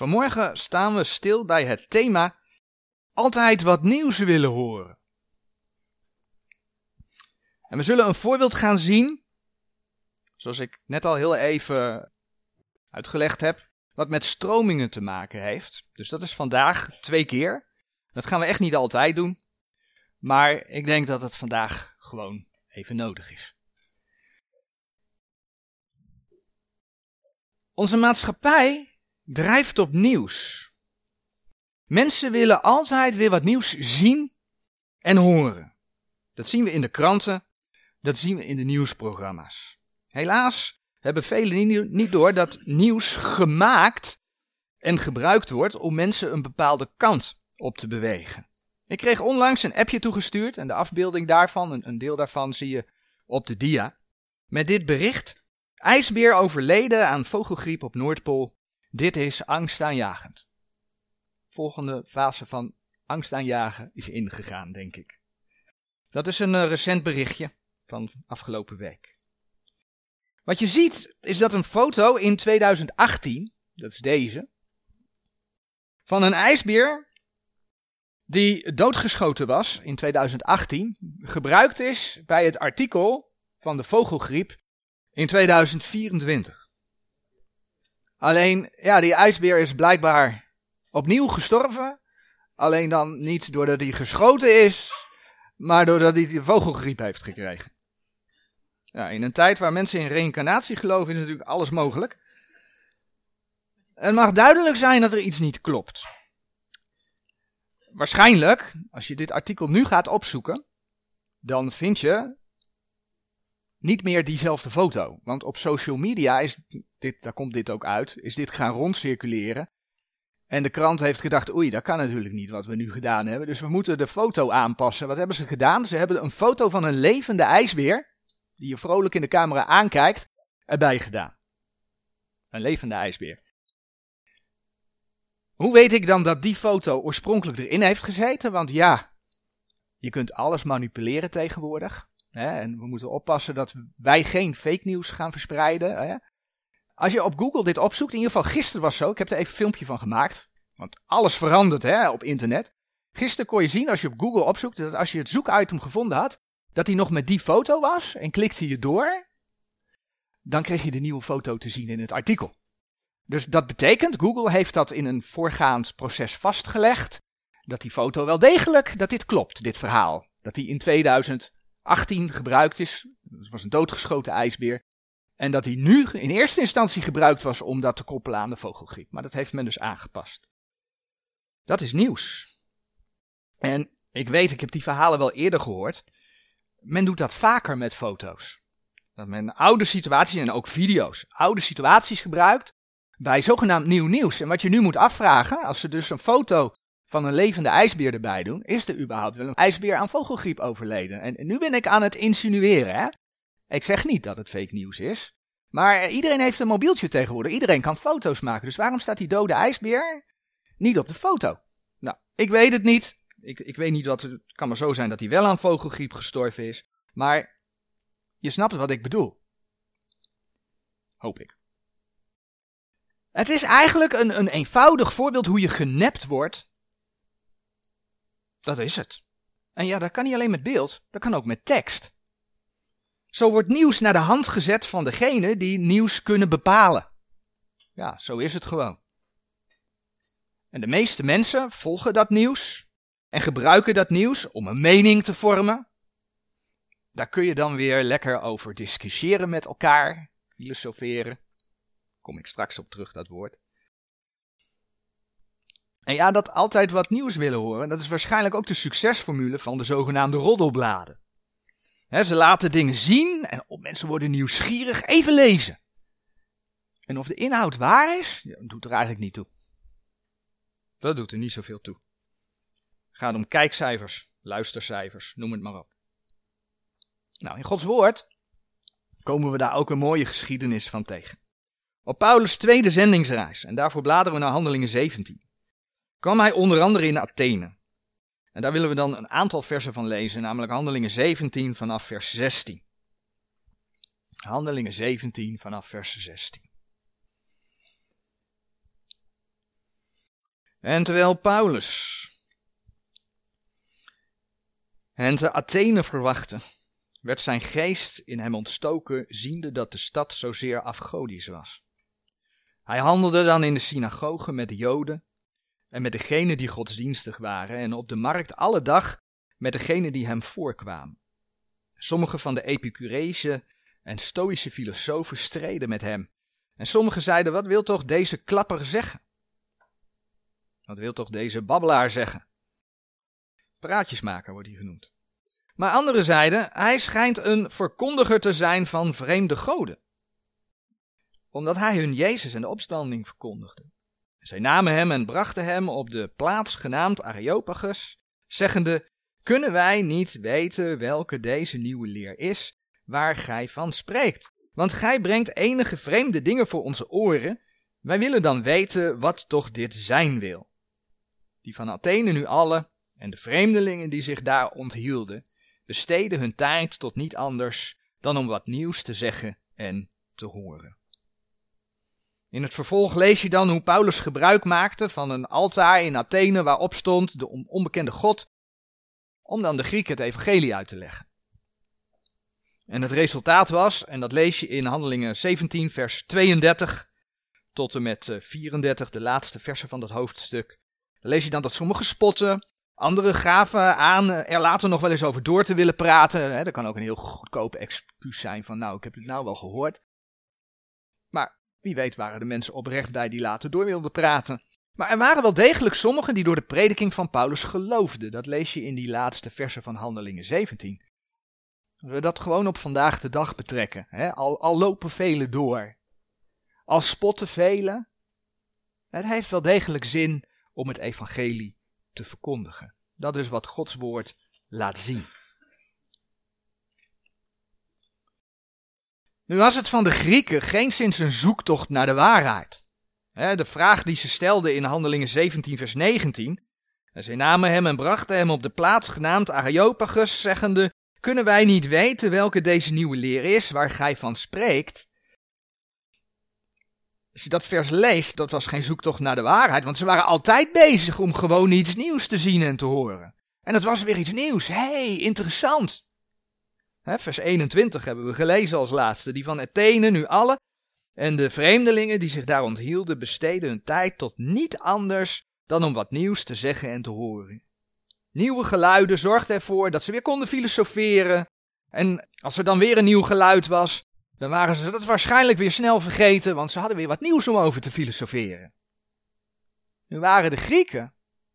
Vanmorgen staan we stil bij het thema altijd wat nieuws willen horen. En we zullen een voorbeeld gaan zien, zoals ik net al heel even uitgelegd heb, wat met stromingen te maken heeft. Dus dat is vandaag twee keer. Dat gaan we echt niet altijd doen, maar ik denk dat het vandaag gewoon even nodig is. Onze maatschappij drijft op nieuws. Mensen willen altijd weer wat nieuws zien en horen. Dat zien we in de kranten, dat zien we in de nieuwsprogramma's. Helaas hebben velen niet door dat nieuws gemaakt en gebruikt wordt om mensen een bepaalde kant op te bewegen. Ik kreeg onlangs een appje toegestuurd en de afbeelding daarvan, een, deel daarvan zie je op de dia. Met dit bericht: IJsbeer overleden aan vogelgriep op Noordpool. Dit is angstaanjagend. Volgende fase van angstaanjagen is ingegaan, denk ik. Dat is een uh, recent berichtje van afgelopen week. Wat je ziet is dat een foto in 2018, dat is deze, van een ijsbeer die doodgeschoten was in 2018, gebruikt is bij het artikel van de vogelgriep in 2024. Alleen, ja, die ijsbeer is blijkbaar opnieuw gestorven. Alleen dan niet doordat hij geschoten is, maar doordat hij de vogelgriep heeft gekregen. Ja, in een tijd waar mensen in reïncarnatie geloven is natuurlijk alles mogelijk. Het mag duidelijk zijn dat er iets niet klopt. Waarschijnlijk, als je dit artikel nu gaat opzoeken, dan vind je niet meer diezelfde foto. Want op social media is dit, daar komt dit ook uit, is dit gaan rondcirculeren. En de krant heeft gedacht, oei, dat kan natuurlijk niet wat we nu gedaan hebben. Dus we moeten de foto aanpassen. Wat hebben ze gedaan? Ze hebben een foto van een levende ijsbeer, die je vrolijk in de camera aankijkt, erbij gedaan. Een levende ijsbeer. Hoe weet ik dan dat die foto oorspronkelijk erin heeft gezeten? Want ja, je kunt alles manipuleren tegenwoordig. Hè? En we moeten oppassen dat wij geen fake nieuws gaan verspreiden. Hè? Als je op Google dit opzoekt, in ieder geval gisteren was zo, ik heb er even een filmpje van gemaakt. Want alles verandert hè, op internet. Gisteren kon je zien, als je op Google opzoekt, dat als je het zoekitem gevonden had, dat hij nog met die foto was en klikte je door, dan kreeg je de nieuwe foto te zien in het artikel. Dus dat betekent, Google heeft dat in een voorgaand proces vastgelegd, dat die foto wel degelijk, dat dit klopt, dit verhaal. Dat die in 2018 gebruikt is, dat was een doodgeschoten ijsbeer, en dat die nu in eerste instantie gebruikt was om dat te koppelen aan de vogelgriep. Maar dat heeft men dus aangepast. Dat is nieuws. En ik weet, ik heb die verhalen wel eerder gehoord. Men doet dat vaker met foto's. Dat men oude situaties en ook video's, oude situaties gebruikt bij zogenaamd nieuw nieuws. En wat je nu moet afvragen, als ze dus een foto van een levende ijsbeer erbij doen, is er überhaupt wel een ijsbeer aan vogelgriep overleden? En, nu ben ik aan het insinueren, hè? Ik zeg niet dat het fake nieuws is, maar iedereen heeft een mobieltje tegenwoordig. Iedereen kan foto's maken. Dus waarom staat die dode ijsbeer niet op de foto? Nou, ik weet het niet. Ik, ik weet niet wat. Het kan maar zo zijn dat hij wel aan vogelgriep gestorven is. Maar je snapt wat ik bedoel. Hoop ik. Het is eigenlijk een, een eenvoudig voorbeeld hoe je genept wordt. Dat is het. En ja, dat kan niet alleen met beeld, dat kan ook met tekst. Zo wordt nieuws naar de hand gezet van degene die nieuws kunnen bepalen. Ja, zo is het gewoon. En de meeste mensen volgen dat nieuws en gebruiken dat nieuws om een mening te vormen. Daar kun je dan weer lekker over discussiëren met elkaar, filosoferen. Kom ik straks op terug, dat woord. En ja, dat altijd wat nieuws willen horen, dat is waarschijnlijk ook de succesformule van de zogenaamde roddelbladen. ze laten dingen zien en mensen worden nieuwsgierig. Even lezen. En of de inhoud waar is, doet er eigenlijk niet toe. Dat doet er niet zoveel toe. Gaat om kijkcijfers, luistercijfers, noem het maar op. Nou, in Gods woord komen we daar ook een mooie geschiedenis van tegen. Op Paulus' tweede zendingsreis, en daarvoor bladeren we naar Handelingen 17, kwam hij onder andere in Athene. En daar willen we dan een aantal versen van lezen, namelijk Handelingen 17 vanaf vers 16. Handelingen 17 vanaf vers 16. En terwijl Paulus hen te Athene verwachtte, werd zijn geest in hem ontstoken, ziende dat de stad zozeer afgodisch was. Hij handelde dan in de synagoge met de Joden en met degenen die godsdienstig waren, en op de markt alle dag met degenen die hem voorkwamen. Sommige van de Epicureese en Stoïsche filosofen streden met hem, en sommigen zeiden: Wat wil toch deze klapper zeggen? Wat wil toch deze babbelaar zeggen? Praatjesmaker wordt hij genoemd. Maar anderen zeiden: Hij schijnt een verkondiger te zijn van vreemde goden, omdat hij hun Jezus en de opstanding verkondigde. Zij namen hem en brachten hem op de plaats genaamd Areopagus, zeggende: Kunnen wij niet weten welke deze nieuwe leer is, waar gij van spreekt? Want gij brengt enige vreemde dingen voor onze oren. Wij willen dan weten wat toch dit zijn wil. Die van Athene nu alle, en de vreemdelingen die zich daar onthielden, besteden hun tijd tot niet anders dan om wat nieuws te zeggen en te horen. In het vervolg lees je dan hoe Paulus gebruik maakte van een altaar in Athene waarop stond de onbekende God, om dan de Grieken het evangelie uit te leggen. En het resultaat was, en dat lees je in Handelingen 17, vers 32 tot en met 34, eh, de laatste versen van dat hoofdstuk. Dan lees je dan dat sommigen spotten, anderen gaven aan eh, er later nog wel eens over door te willen praten. Dat kan ook een heel goedkope excuus zijn van, nou, ik heb het nou wel gehoord. Wie weet waren de mensen oprecht bij die later door wilden praten. Maar er waren wel degelijk sommigen die door de prediking van Paulus geloofden. Dat lees je in die laatste versen van Handelingen 17. Als we dat gewoon op vandaag de dag betrekken. Hè? Al, al lopen velen door. Al spotten velen. Het heeft wel degelijk zin om het evangelie te verkondigen. Dat is wat Gods woord laat zien. Nu was het van de Grieken geen sinds een zoektocht naar de waarheid. De vraag die ze stelden in Handelingen 17, vers 19. En zij namen hem en brachten hem op de plaats genaamd Areopagus, zeggende: Kunnen wij niet weten welke deze nieuwe leer is, waar gij van spreekt? Als je dat vers leest, dat was geen zoektocht naar de waarheid, want ze waren altijd bezig om gewoon iets nieuws te zien en te horen. En het was weer iets nieuws. Hey, interessant vers 21 hebben we gelezen als laatste. Die van Athene nu alle. En de vreemdelingen die zich daar onthielden besteden hun tijd tot niet anders dan om wat nieuws te zeggen en te horen. Nieuwe geluiden zorgden ervoor dat ze weer konden filosoferen. En als er dan weer een nieuw geluid was, dan waren ze dat waarschijnlijk weer snel vergeten, want ze hadden weer wat nieuws om over te filosoferen. Nu waren de Grieken,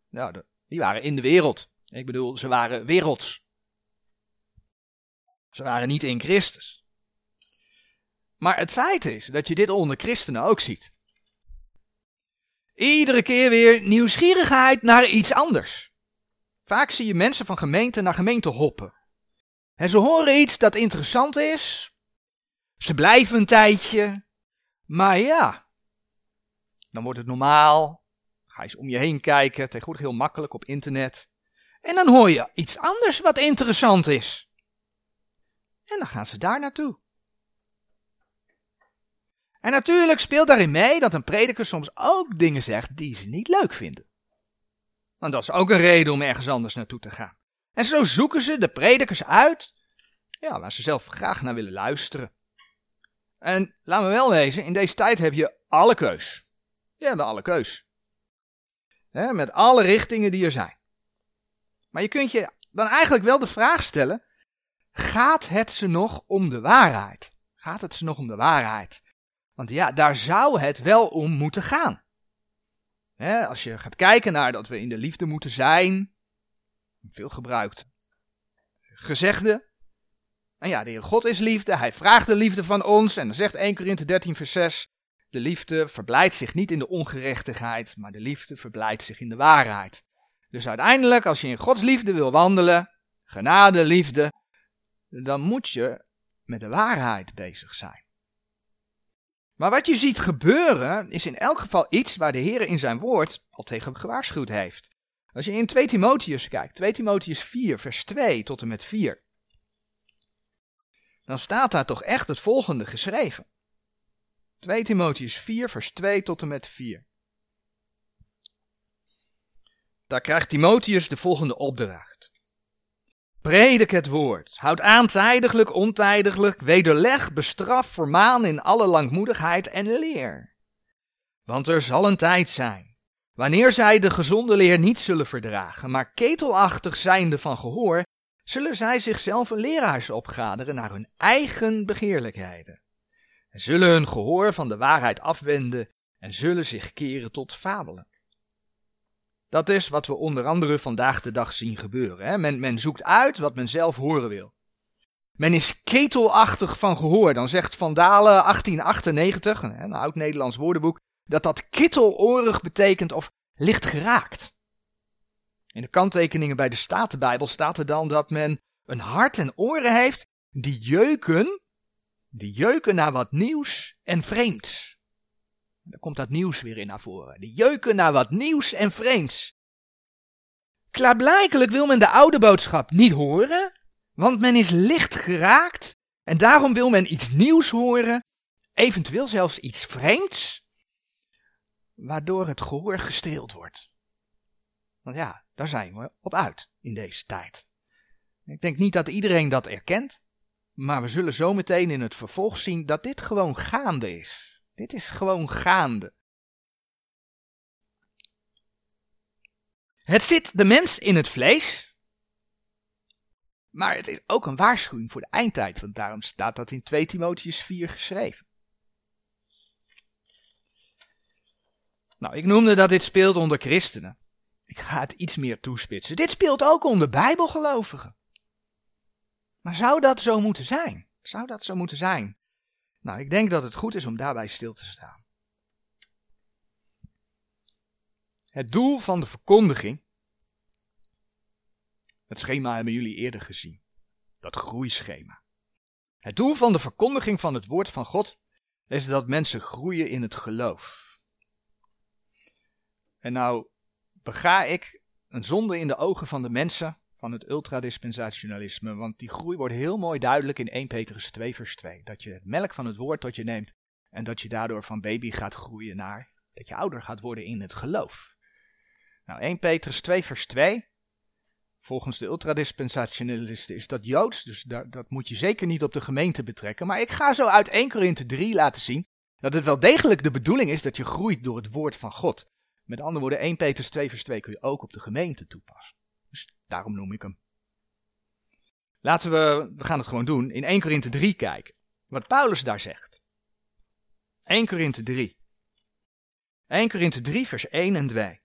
nou, die waren in de wereld. Ik bedoel, ze waren werelds. Ze waren niet in Christus. Maar het feit is dat je dit onder christenen ook ziet. Iedere keer weer nieuwsgierigheid naar iets anders. Vaak zie je mensen van gemeente naar gemeente hoppen. En ze horen iets dat interessant is. Ze blijven een tijdje. Maar ja, dan wordt het normaal. Ga eens om je heen kijken, tegenwoordig heel makkelijk op internet. En dan hoor je iets anders wat interessant is. En dan gaan ze daar naartoe. En natuurlijk speelt daarin mee dat een prediker soms ook dingen zegt die ze niet leuk vinden. Want dat is ook een reden om ergens anders naartoe te gaan. En zo zoeken ze de predikers uit ja, waar ze zelf graag naar willen luisteren. En laat me wel wezen, in deze tijd heb je alle keus. Je hebt alle keus. met alle richtingen die er zijn. Maar je kunt je dan eigenlijk wel de vraag stellen: gaat het ze nog om de waarheid? Gaat het ze nog om de waarheid? Want ja, daar zou het wel om moeten gaan. als je gaat kijken naar dat we in de liefde moeten zijn, veel gebruikt gezegde. En ja, de Heer God is liefde, Hij vraagt de liefde van ons. En dan zegt 1 Korinthe 13 vers 6, de liefde verblijdt zich niet in de ongerechtigheid, maar de liefde verblijdt zich in de waarheid. Dus uiteindelijk, als je in Gods liefde wil wandelen, genade, liefde, dan moet je met de waarheid bezig zijn. Maar wat je ziet gebeuren is in elk geval iets waar de Heer in zijn woord al tegen gewaarschuwd heeft. Als je in 2 Timotheus kijkt, 2 Timotheus 4, vers 2 tot en met 4, dan staat daar toch echt het volgende geschreven. 2 Timotheus 4, vers 2 tot en met 4. daar krijgt Timotheus de volgende opdracht. Predik het woord, houd aan tijdiglijk, ontijdiglijk, wederleg, bestraf, vermaan in alle langmoedigheid en leer. Want er zal een tijd zijn, wanneer zij de gezonde leer niet zullen verdragen, maar ketelachtig zijnde van gehoor, zullen zij zichzelf een leraars opgaderen naar hun eigen begeerlijkheden. En zullen hun gehoor van de waarheid afwenden en zullen zich keren tot fabelen. Dat is wat we onder andere vandaag de dag zien gebeuren. Hè? Men, men zoekt uit wat men zelf horen wil. Men is ketelachtig van gehoor. Dan zegt Van Dalen 1898, een oud-Nederlands woordenboek, dat dat kittelorig betekent of licht geraakt. In de kanttekeningen bij de Statenbijbel staat er dan dat men een hart en oren heeft die jeuken, die jeuken naar wat nieuws en vreemds. Dan komt dat nieuws weer in naar voren. Die jeuken naar wat nieuws en vreemds. Klaarblijkelijk wil men de oude boodschap niet horen, want men is licht geraakt en daarom wil men iets nieuws horen, eventueel zelfs iets vreemds, waardoor het gehoor gestreeld wordt. Want ja, daar zijn we op uit in deze tijd. Ik denk niet dat iedereen dat erkent, maar we zullen zo meteen in het vervolg zien dat dit gewoon gaande is. Dit is gewoon gaande. Het zit de mens in het vlees. Maar het is ook een waarschuwing voor de eindtijd, want daarom staat dat in 2 Timotheus 4 geschreven. Nou, ik noemde dat dit speelt onder christenen. Ik ga het iets meer toespitsen. Dit speelt ook onder bijbelgelovigen. Maar zou dat zo moeten zijn? Zou dat zo moeten zijn? Nou, ik denk dat het goed is om daarbij stil te staan. Het doel van de verkondiging. Het schema hebben jullie eerder gezien. Dat groeischema. Het doel van de verkondiging van het woord van God is dat mensen groeien in het geloof. En nou bega ik een zonde in de ogen van de mensen van het ultradispensationalisme. Want die groei wordt heel mooi duidelijk in 1 Petrus 2 vers 2. Dat je het melk van het woord tot je neemt en dat je daardoor van baby gaat groeien naar dat je ouder gaat worden in het geloof. Nou, 1 Petrus 2 vers 2. Volgens de ultradispensationalisten is dat Joods, dus dat, dat moet je zeker niet op de gemeente betrekken. Maar ik ga zo uit 1 Korinthe 3 laten zien dat het wel degelijk de bedoeling is dat je groeit door het woord van God. Met andere woorden, 1 Petrus 2 vers 2 kun je ook op de gemeente toepassen. Dus daarom noem ik hem. Laten we, we gaan het gewoon doen, in 1 Korinthe 3 kijken. Wat Paulus daar zegt. 1 Korinthe 3. 1 Korinthe 3 vers 1 en 2.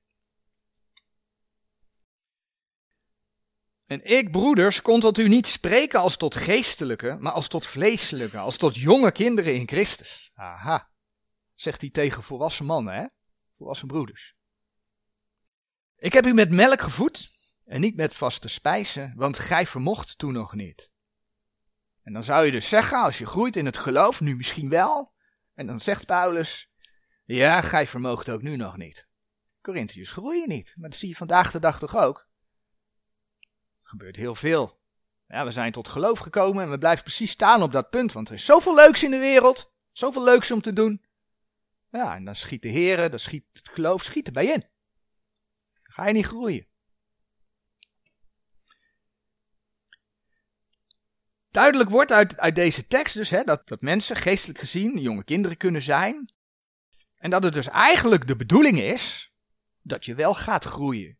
En ik, broeders, kon tot u niet spreken als tot geestelijke, maar als tot vleeselijke, als tot jonge kinderen in Christus. Aha, zegt hij tegen volwassen mannen, hè? Volwassen broeders. Ik heb u met melk gevoed en niet met vaste spijzen, want gij vermocht toen nog niet. En dan zou je dus zeggen, als je groeit in het geloof, nu misschien wel. En dan zegt Paulus, ja, gij vermoogt ook nu nog niet. Corinthiërs groeien niet, maar dat zie je vandaag de dag toch ook. Er gebeurt heel veel. Ja, we zijn tot geloof gekomen en we blijven precies staan op dat punt, want er is zoveel leuks in de wereld, zoveel leuks om te doen. Ja, en dan schiet de Heer, dan schiet het geloof schiet erbij in. Ga je niet groeien. Duidelijk wordt uit, uit deze tekst dus hè, dat, dat mensen geestelijk gezien jonge kinderen kunnen zijn. En dat het dus eigenlijk de bedoeling is dat je wel gaat groeien.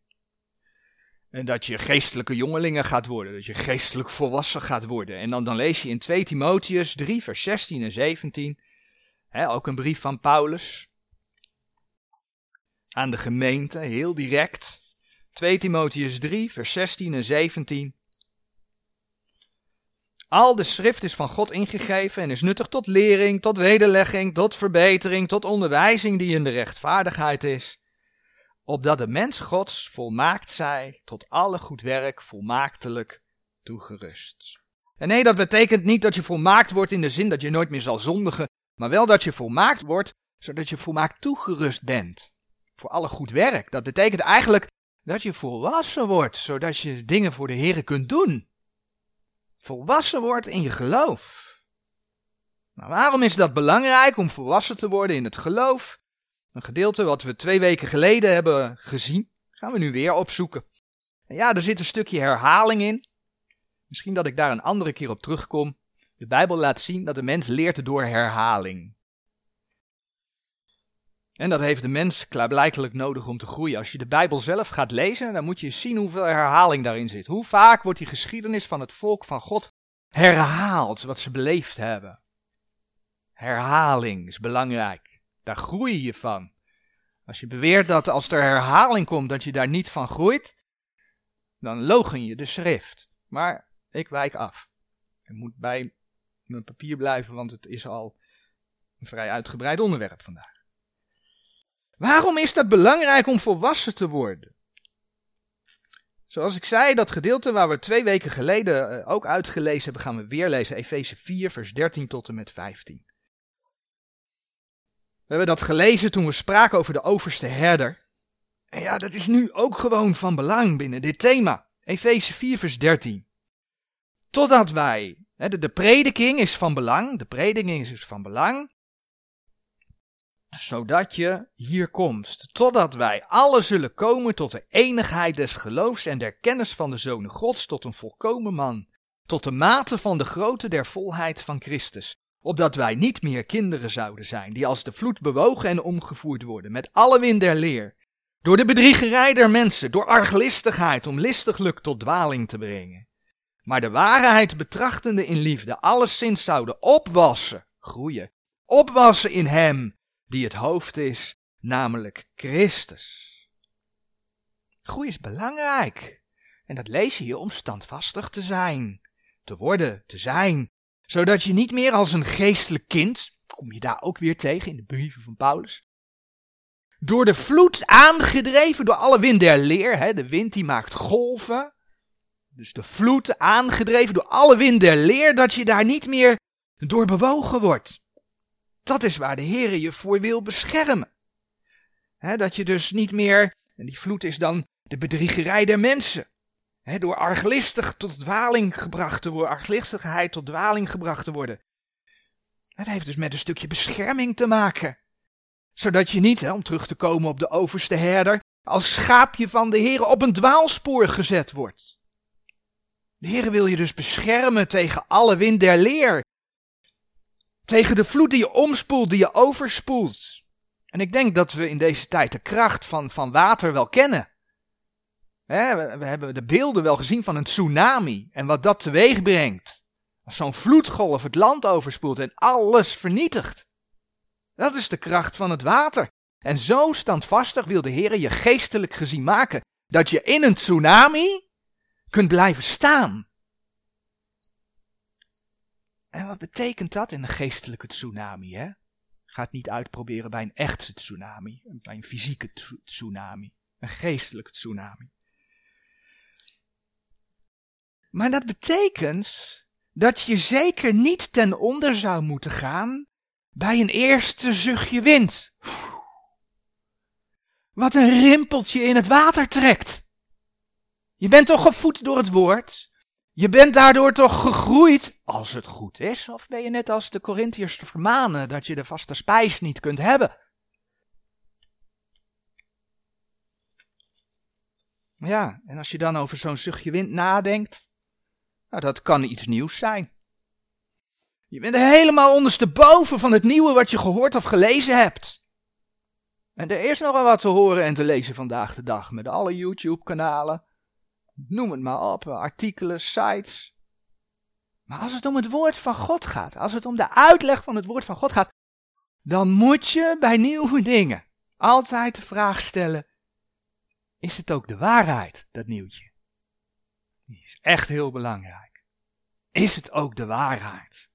En dat je geestelijke jongelingen gaat worden, dat je geestelijk volwassen gaat worden. En dan, dan lees je in 2 Timotheus 3, vers 16 en 17, hè, ook een brief van Paulus, aan de gemeente, heel direct. 2 Timotheus 3, vers 16 en 17. Al de schrift is van God ingegeven en is nuttig tot lering, tot wederlegging, tot verbetering, tot onderwijzing die in de rechtvaardigheid is. Opdat de mens Gods volmaakt zij, tot alle goed werk volmaaktelijk toegerust. En nee, dat betekent niet dat je volmaakt wordt in de zin dat je nooit meer zal zondigen, maar wel dat je volmaakt wordt, zodat je volmaakt toegerust bent. Voor alle goed werk. Dat betekent eigenlijk dat je volwassen wordt, zodat je dingen voor de Heer kunt doen volwassen wordt in je geloof. Nou, waarom is dat belangrijk om volwassen te worden in het geloof? Een gedeelte wat we twee weken geleden hebben gezien, Gaan we nu weer opzoeken. En ja, er zit een stukje herhaling in. Misschien dat ik daar een andere keer op terugkom. De Bijbel laat zien dat de mens leert door herhaling. En dat heeft de mens klaarblijkelijk nodig om te groeien. Als je de Bijbel zelf gaat lezen, dan moet je zien hoeveel herhaling daarin zit. Hoe vaak wordt die geschiedenis van het volk van God herhaald, wat ze beleefd hebben. Herhaling is belangrijk. Daar groei je van. Als je beweert dat als er herhaling komt, dat je daar niet van groeit, dan logen je de schrift. Maar ik wijk af. Ik moet bij mijn papier blijven, want het is al een vrij uitgebreid onderwerp vandaag. Waarom is dat belangrijk om volwassen te worden? Zoals ik zei, dat gedeelte waar we twee weken geleden eh, ook uitgelezen hebben, gaan we weer lezen. Efeze 4, vers 13 tot en met 15. We hebben dat gelezen toen we spraken over de overste herder. En ja, dat is nu ook gewoon van belang binnen dit thema. Efeze 4, vers 13. Totdat wij, de, prediking is van belang, de prediking is van belang, zodat je hier komt, totdat wij alle zullen komen tot de enigheid des geloofs en der kennis van de Zoon Gods, tot een volkomen man, tot de mate van de grootte der volheid van Christus, opdat wij niet meer kinderen zouden zijn, die als de vloed bewogen en omgevoerd worden, met alle wind der leer, door de bedriegerij der mensen, door arglistigheid om listiglijk tot dwaling te brengen. Maar de waarheid betrachtende in liefde, alleszins zouden opwassen, groeien, opwassen in hem, die het hoofd is, namelijk Christus. Groei is belangrijk. En dat lees je hier om standvastig te zijn, te worden, te zijn, zodat je niet meer als een geestelijk kind, kom je daar ook weer tegen in de brieven van Paulus, door de vloed aangedreven door alle wind der leer, hè, de wind die maakt golven, dus de vloed aangedreven door alle wind der leer, dat je daar niet meer door bewogen wordt. Dat is waar de Heer je voor wil beschermen. dat je dus niet meer, en die vloed is dan de bedriegerij der mensen. door arglistig tot dwaling gebracht te worden, arglistigheid tot dwaling gebracht te worden. Het heeft dus met een stukje bescherming te maken. Zodat je niet, om terug te komen op de overste herder, als schaapje van de Heer op een dwaalspoor gezet wordt. De Heer wil je dus beschermen tegen alle wind der leer, tegen de vloed die je omspoelt, die je overspoelt. En ik denk dat we in deze tijd de kracht van, van water wel kennen. we, we, hebben de beelden wel gezien van een tsunami en wat dat teweeg brengt. Als zo'n vloedgolf het land overspoelt en alles vernietigt. Dat is de kracht van het water. En zo standvastig wil de Heer je geestelijk gezien maken dat je in een tsunami kunt blijven staan. En wat betekent dat in een geestelijke tsunami, hè? Ga het niet uitproberen bij een echte tsunami, bij een fysieke tsunami, een geestelijke tsunami. Maar dat betekent dat je zeker niet ten onder zou moeten gaan bij een eerste zuchtje wind. Wat een rimpeltje in het water trekt. Je bent toch gevoed door het woord? Je bent daardoor toch gegroeid, als het goed is, of ben je net als de Corinthiërs te vermanen dat je de vaste spijs niet kunt hebben? Ja, en als je dan over zo'n zuchtje wind nadenkt, nou, dat kan iets nieuws zijn. Je bent helemaal ondersteboven van het nieuwe wat je gehoord of gelezen hebt. En er is nogal wat te horen en te lezen vandaag de dag met alle YouTube-kanalen noem het maar op, artikelen, sites. Maar als het om het woord van God gaat, als het om de uitleg van het woord van God gaat, dan moet je bij nieuwe dingen altijd de vraag stellen: is het ook de waarheid, dat nieuwtje? Die is echt heel belangrijk. Is het ook de waarheid?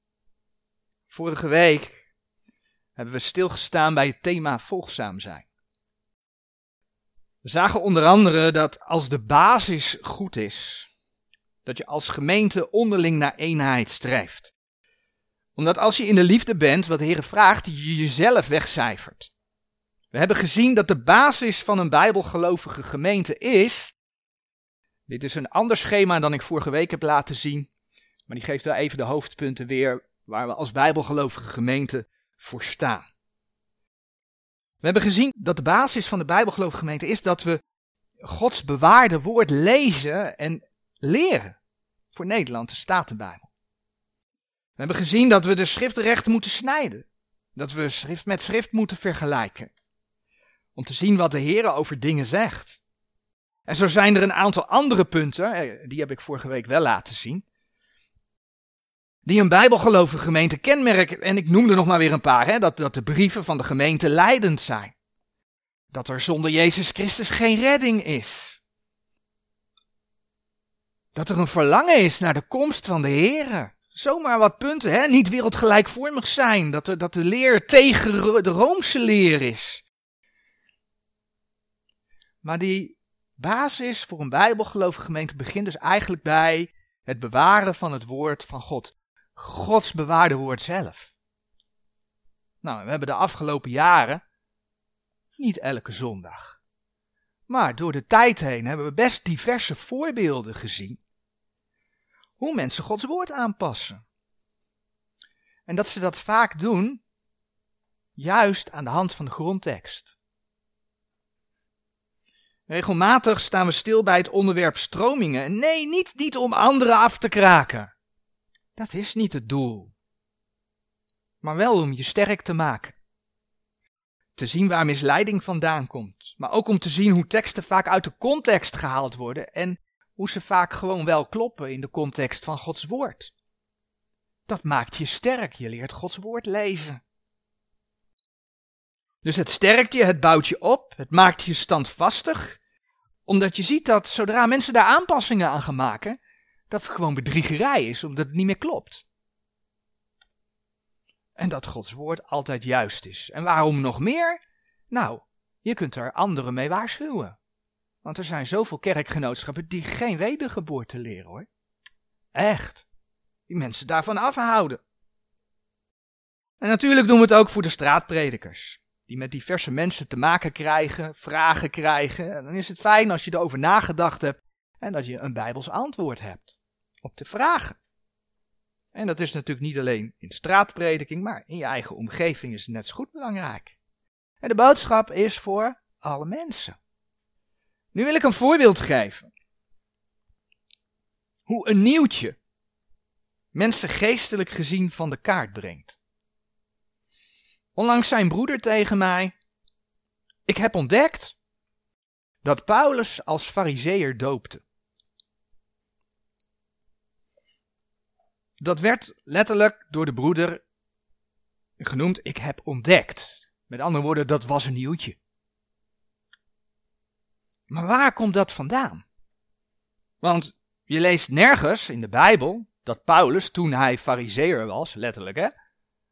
Vorige week hebben we stilgestaan bij het thema volgzaam zijn. We zagen onder andere dat als de basis goed is, dat je als gemeente onderling naar eenheid streeft. Omdat als je in de liefde bent, wat de Heer vraagt, je jezelf wegcijfert. We hebben gezien dat de basis van een bijbelgelovige gemeente is. Dit is een ander schema dan ik vorige week heb laten zien, maar die geeft wel even de hoofdpunten weer waar we als bijbelgelovige gemeente voor staan. We hebben gezien dat de basis van de Bijbelgeloofgemeente is dat we Gods bewaarde woord lezen en leren. Voor Nederland, de Statenbijbel. We hebben gezien dat we de schriftrechten moeten snijden. Dat we schrift met schrift moeten vergelijken. Om te zien wat de Heer over dingen zegt. En zo zijn er een aantal andere punten, die heb ik vorige week wel laten zien. Die een bijbelgelovige gemeente kenmerken. En ik noemde nog maar weer een paar. Hè, dat, dat de brieven van de gemeente leidend zijn. Dat er zonder Jezus Christus geen redding is. Dat er een verlangen is naar de komst van de Here. Zomaar wat punten, hè? niet wereldgelijkvormig zijn. Dat dat de leer tegen de Roomse leer is. Maar die basis voor een bijbelgelovige gemeente begint dus eigenlijk bij het bewaren van het woord van God. Gods bewaarde woord zelf. Nou, we hebben de afgelopen jaren niet elke zondag. Maar door de tijd heen hebben we best diverse voorbeelden gezien hoe mensen Gods woord aanpassen. En dat ze dat vaak doen juist aan de hand van de grondtekst. Regelmatig staan we stil bij het onderwerp stromingen. Nee, niet, niet om anderen af te kraken. Dat is niet het doel. Maar wel om je sterk te maken. Te zien waar misleiding vandaan komt. Maar ook om te zien hoe teksten vaak uit de context gehaald worden en hoe ze vaak gewoon wel kloppen in de context van Gods woord. Dat maakt je sterk, je leert Gods woord lezen. Dus het sterkt je, het bouwt je op, het maakt je standvastig, omdat je ziet dat zodra mensen daar aanpassingen aan gaan maken, dat het gewoon bedriegerij is, omdat het niet meer klopt. En dat Gods woord altijd juist is. En waarom nog meer? Nou, je kunt er anderen mee waarschuwen. Want er zijn zoveel kerkgenootschappen die geen wedergeboorte leren hoor. Echt. Die mensen daarvan afhouden. En natuurlijk doen we het ook voor de straatpredikers. Die met diverse mensen te maken krijgen, vragen krijgen. En dan is het fijn als je erover nagedacht hebt en dat je een Bijbels antwoord hebt op de vragen. En dat is natuurlijk niet alleen in straatprediking, maar in je eigen omgeving is het net zo goed belangrijk. En de boodschap is voor alle mensen. Nu wil ik een voorbeeld geven. Hoe een nieuwtje mensen geestelijk gezien van de kaart brengt. Onlangs zijn broeder tegen mij: Ik heb ontdekt dat Paulus als fariseer doopte. Dat werd letterlijk door de broeder genoemd: Ik heb ontdekt. Met andere woorden, dat was een nieuwtje. Maar waar komt dat vandaan? Want je leest nergens in de Bijbel dat Paulus, toen hij fariseer was, letterlijk hè,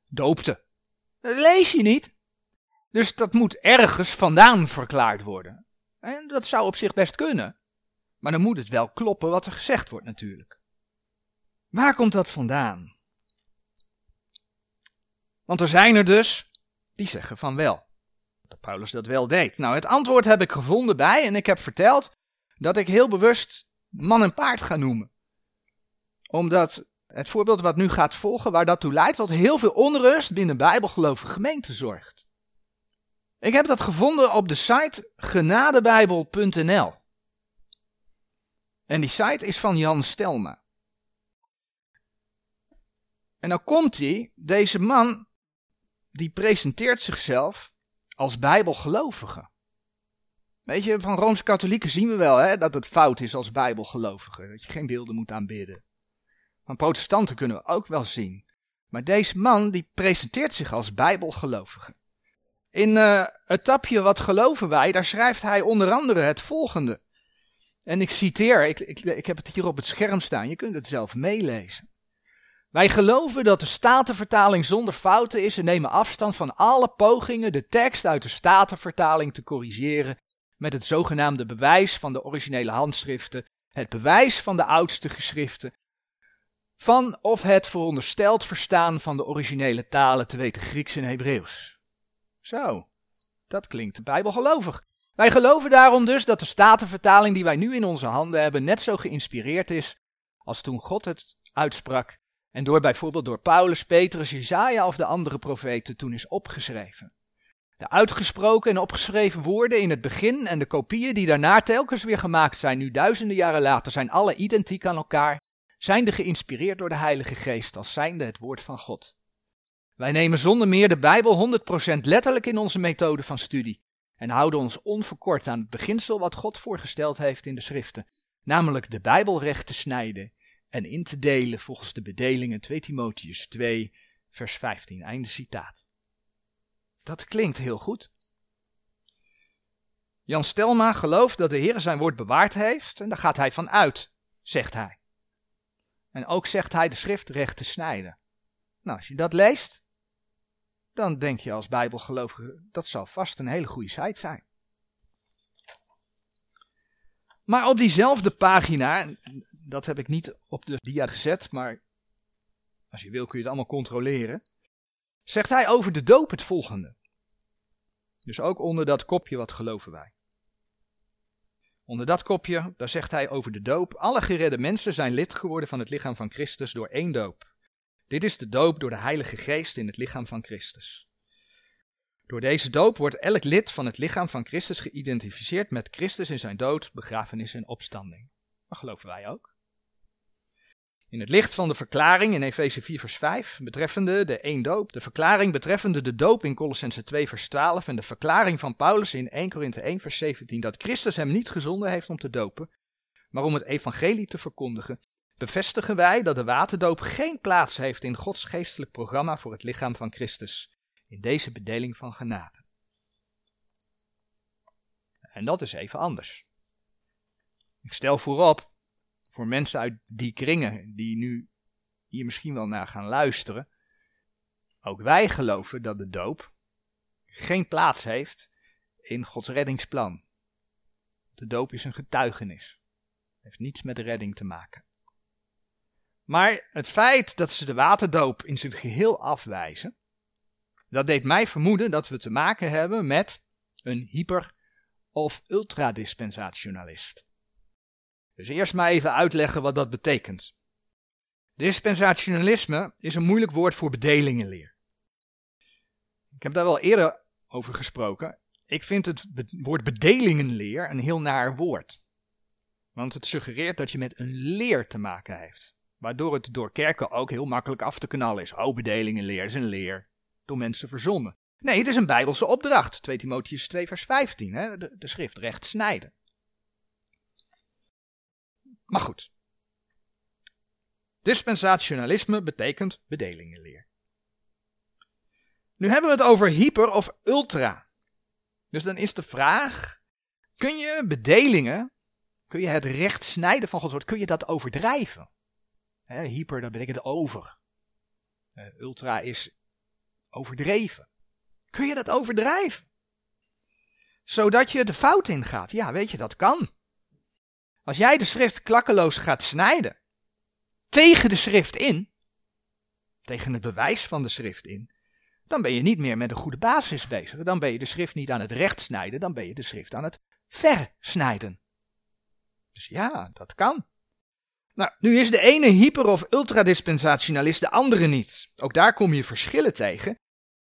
doopte. Dat lees je niet. Dus dat moet ergens vandaan verklaard worden. En dat zou op zich best kunnen. Maar dan moet het wel kloppen wat er gezegd wordt natuurlijk. Waar komt dat vandaan? Want er zijn er dus die zeggen van wel. Dat Paulus dat wel deed. Nou, het antwoord heb ik gevonden bij en ik heb verteld dat ik heel bewust man en paard ga noemen. Omdat het voorbeeld wat nu gaat volgen, waar dat toe leidt, tot heel veel onrust binnen bijbelgelovige gemeenten zorgt. Ik heb dat gevonden op de site genadebijbel.nl. En die site is van Jan Stelma. En dan komt hij, deze man, die presenteert zichzelf als bijbelgelovige. Weet je, van Rooms-Katholieken zien we wel hè, dat het fout is als bijbelgelovige. Dat je geen beelden moet aanbidden. Van protestanten kunnen we ook wel zien. Maar deze man die presenteert zich als bijbelgelovige. In uh, het tapje Wat geloven wij, daar schrijft hij onder andere het volgende. En ik citeer, ik, ik heb het hier op het scherm staan, je kunt het zelf meelezen. Wij geloven dat de Statenvertaling zonder fouten is en nemen afstand van alle pogingen de tekst uit de Statenvertaling te corrigeren met het zogenaamde bewijs van de originele handschriften, het bewijs van de oudste geschriften, van of het verondersteld verstaan van de originele talen te weten Grieks en Hebreeuws. Zo, dat klinkt bijbelgelovig. Wij geloven daarom dus dat de Statenvertaling die wij nu in onze handen hebben net zo geïnspireerd is als toen God het uitsprak en door bijvoorbeeld door Paulus, Petrus, Jezaja of de andere profeten toen is opgeschreven. De uitgesproken en opgeschreven woorden in het begin en de kopieën die daarna telkens weer gemaakt zijn, nu duizenden jaren later, zijn alle identiek aan elkaar, zijnde geïnspireerd door de Heilige Geest als zijnde het woord van God. Wij nemen zonder meer de Bijbel 100% letterlijk in onze methode van studie en houden ons onverkort aan het beginsel wat God voorgesteld heeft in de schriften, namelijk de Bijbel recht te snijden en in te delen volgens de bedelingen 2 Timotheus 2 vers 15. Einde citaat. Dat klinkt heel goed. Jan Stelma gelooft dat de Heer zijn woord bewaard heeft en daar gaat hij van uit, zegt hij. En ook zegt hij de schrift recht te snijden. Nou, als je dat leest, dan denk je als bijbelgelovige, dat zal vast een hele goede site zijn. Maar op diezelfde pagina, dat heb ik niet op de dia gezet, maar als je wil kun je het allemaal controleren, zegt hij over de doop het volgende. Dus ook onder dat kopje wat geloven wij. Onder dat kopje, daar zegt hij over de doop, alle geredde mensen zijn lid geworden van het lichaam van Christus door één doop. Dit is de doop door de Heilige Geest in het lichaam van Christus. Door deze doop wordt elk lid van het lichaam van Christus geïdentificeerd met Christus in zijn dood, begrafenis en opstanding. Dat geloven wij ook. In het licht van de verklaring in Efeze 4 vers 5 betreffende de één doop, de verklaring betreffende de doop in Colossense 2 vers 12 en de verklaring van Paulus in 1 Korinthe 1 vers 17 dat Christus hem niet gezonden heeft om te dopen, maar om het evangelie te verkondigen, bevestigen wij dat de waterdoop geen plaats heeft in Gods geestelijk programma voor het lichaam van Christus, in deze bedeling van genade. En dat is even anders. Ik stel voorop voor mensen uit die kringen die nu hier misschien wel naar gaan luisteren. Ook wij geloven dat de doop geen plaats heeft in Gods reddingsplan. De doop is een getuigenis. Heeft niets met redding te maken. Maar het feit dat ze de waterdoop in zijn geheel afwijzen, dat deed mij vermoeden dat we te maken hebben met een hyper- of ultradispensationalist. Dus eerst maar even uitleggen wat dat betekent. Dispensationalisme is een moeilijk woord voor bedelingenleer. Ik heb daar wel eerder over gesproken. Ik vind het woord bedelingenleer een heel naar woord. Want het suggereert dat je met een leer te maken heeft. Waardoor het door kerken ook heel makkelijk af te knallen is. Oh, bedelingenleer is een leer. Door mensen verzonnen. Nee, het is een bijbelse opdracht. 2 Timotheus 2 vers 15. Hè? De, de schrift recht snijden. Maar goed. Dispensationalisme betekent bedelingenleer. Nu hebben we het over hyper of ultra. Dus dan is de vraag: kun je bedelingen, kun je het recht snijden van Gods woord, kun je dat overdrijven? hyper, dat betekent over. ultra is overdreven. Kun je dat overdrijven? Zodat je de fout ingaat. Ja, weet je, dat kan. Als jij de schrift klakkeloos gaat snijden, tegen de schrift in, tegen het bewijs van de schrift in, dan ben je niet meer met een goede basis bezig. Dan ben je de schrift niet aan het recht snijden, dan ben je de schrift aan het versnijden. Dus ja, dat kan. Nou, nu is de ene hyper- of ultradispensationalist, de andere niet. Ook daar kom je verschillen tegen.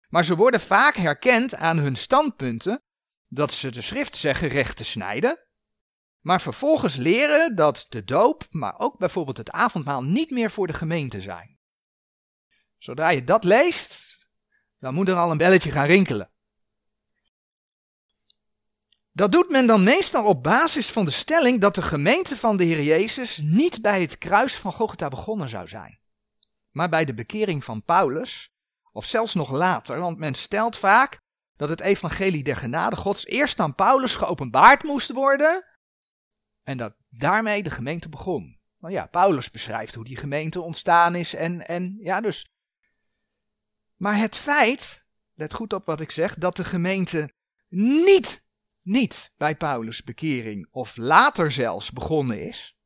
Maar ze worden vaak herkend aan hun standpunten dat ze de schrift zeggen recht te snijden, maar vervolgens leren dat de doop, maar ook bijvoorbeeld het avondmaal, niet meer voor de gemeente zijn. Zodra je dat leest, dan moet er al een belletje gaan rinkelen. Dat doet men dan meestal op basis van de stelling dat de gemeente van de Heer Jezus niet bij het kruis van Golgotha begonnen zou zijn, maar bij de bekering van Paulus, of zelfs nog later, want men stelt vaak dat het evangelie der genade Gods eerst aan Paulus geopenbaard moest worden en dat daarmee de gemeente begon. Nou ja, Paulus beschrijft hoe die gemeente ontstaan is en, en ja, dus. Maar het feit, let goed op wat ik zeg, dat de gemeente niet, niet bij Paulus' bekering of later zelfs begonnen is,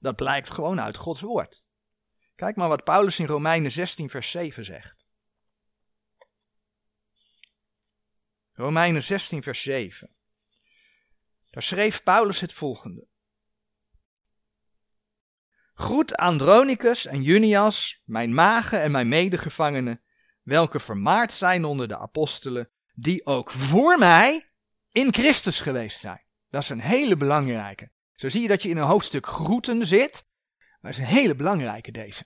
dat blijkt gewoon uit Gods woord. Kijk maar wat Paulus in Romeinen 16, vers 7 zegt. Romeinen 16, vers 7. Daar schreef Paulus het volgende. Groet Andronicus en Junias, mijn magen en mijn medegevangenen, welke vermaard zijn onder de apostelen, die ook voor mij in Christus geweest zijn. Dat is een hele belangrijke. Zo zie je dat je in een hoofdstuk groeten zit, maar het is een hele belangrijke deze.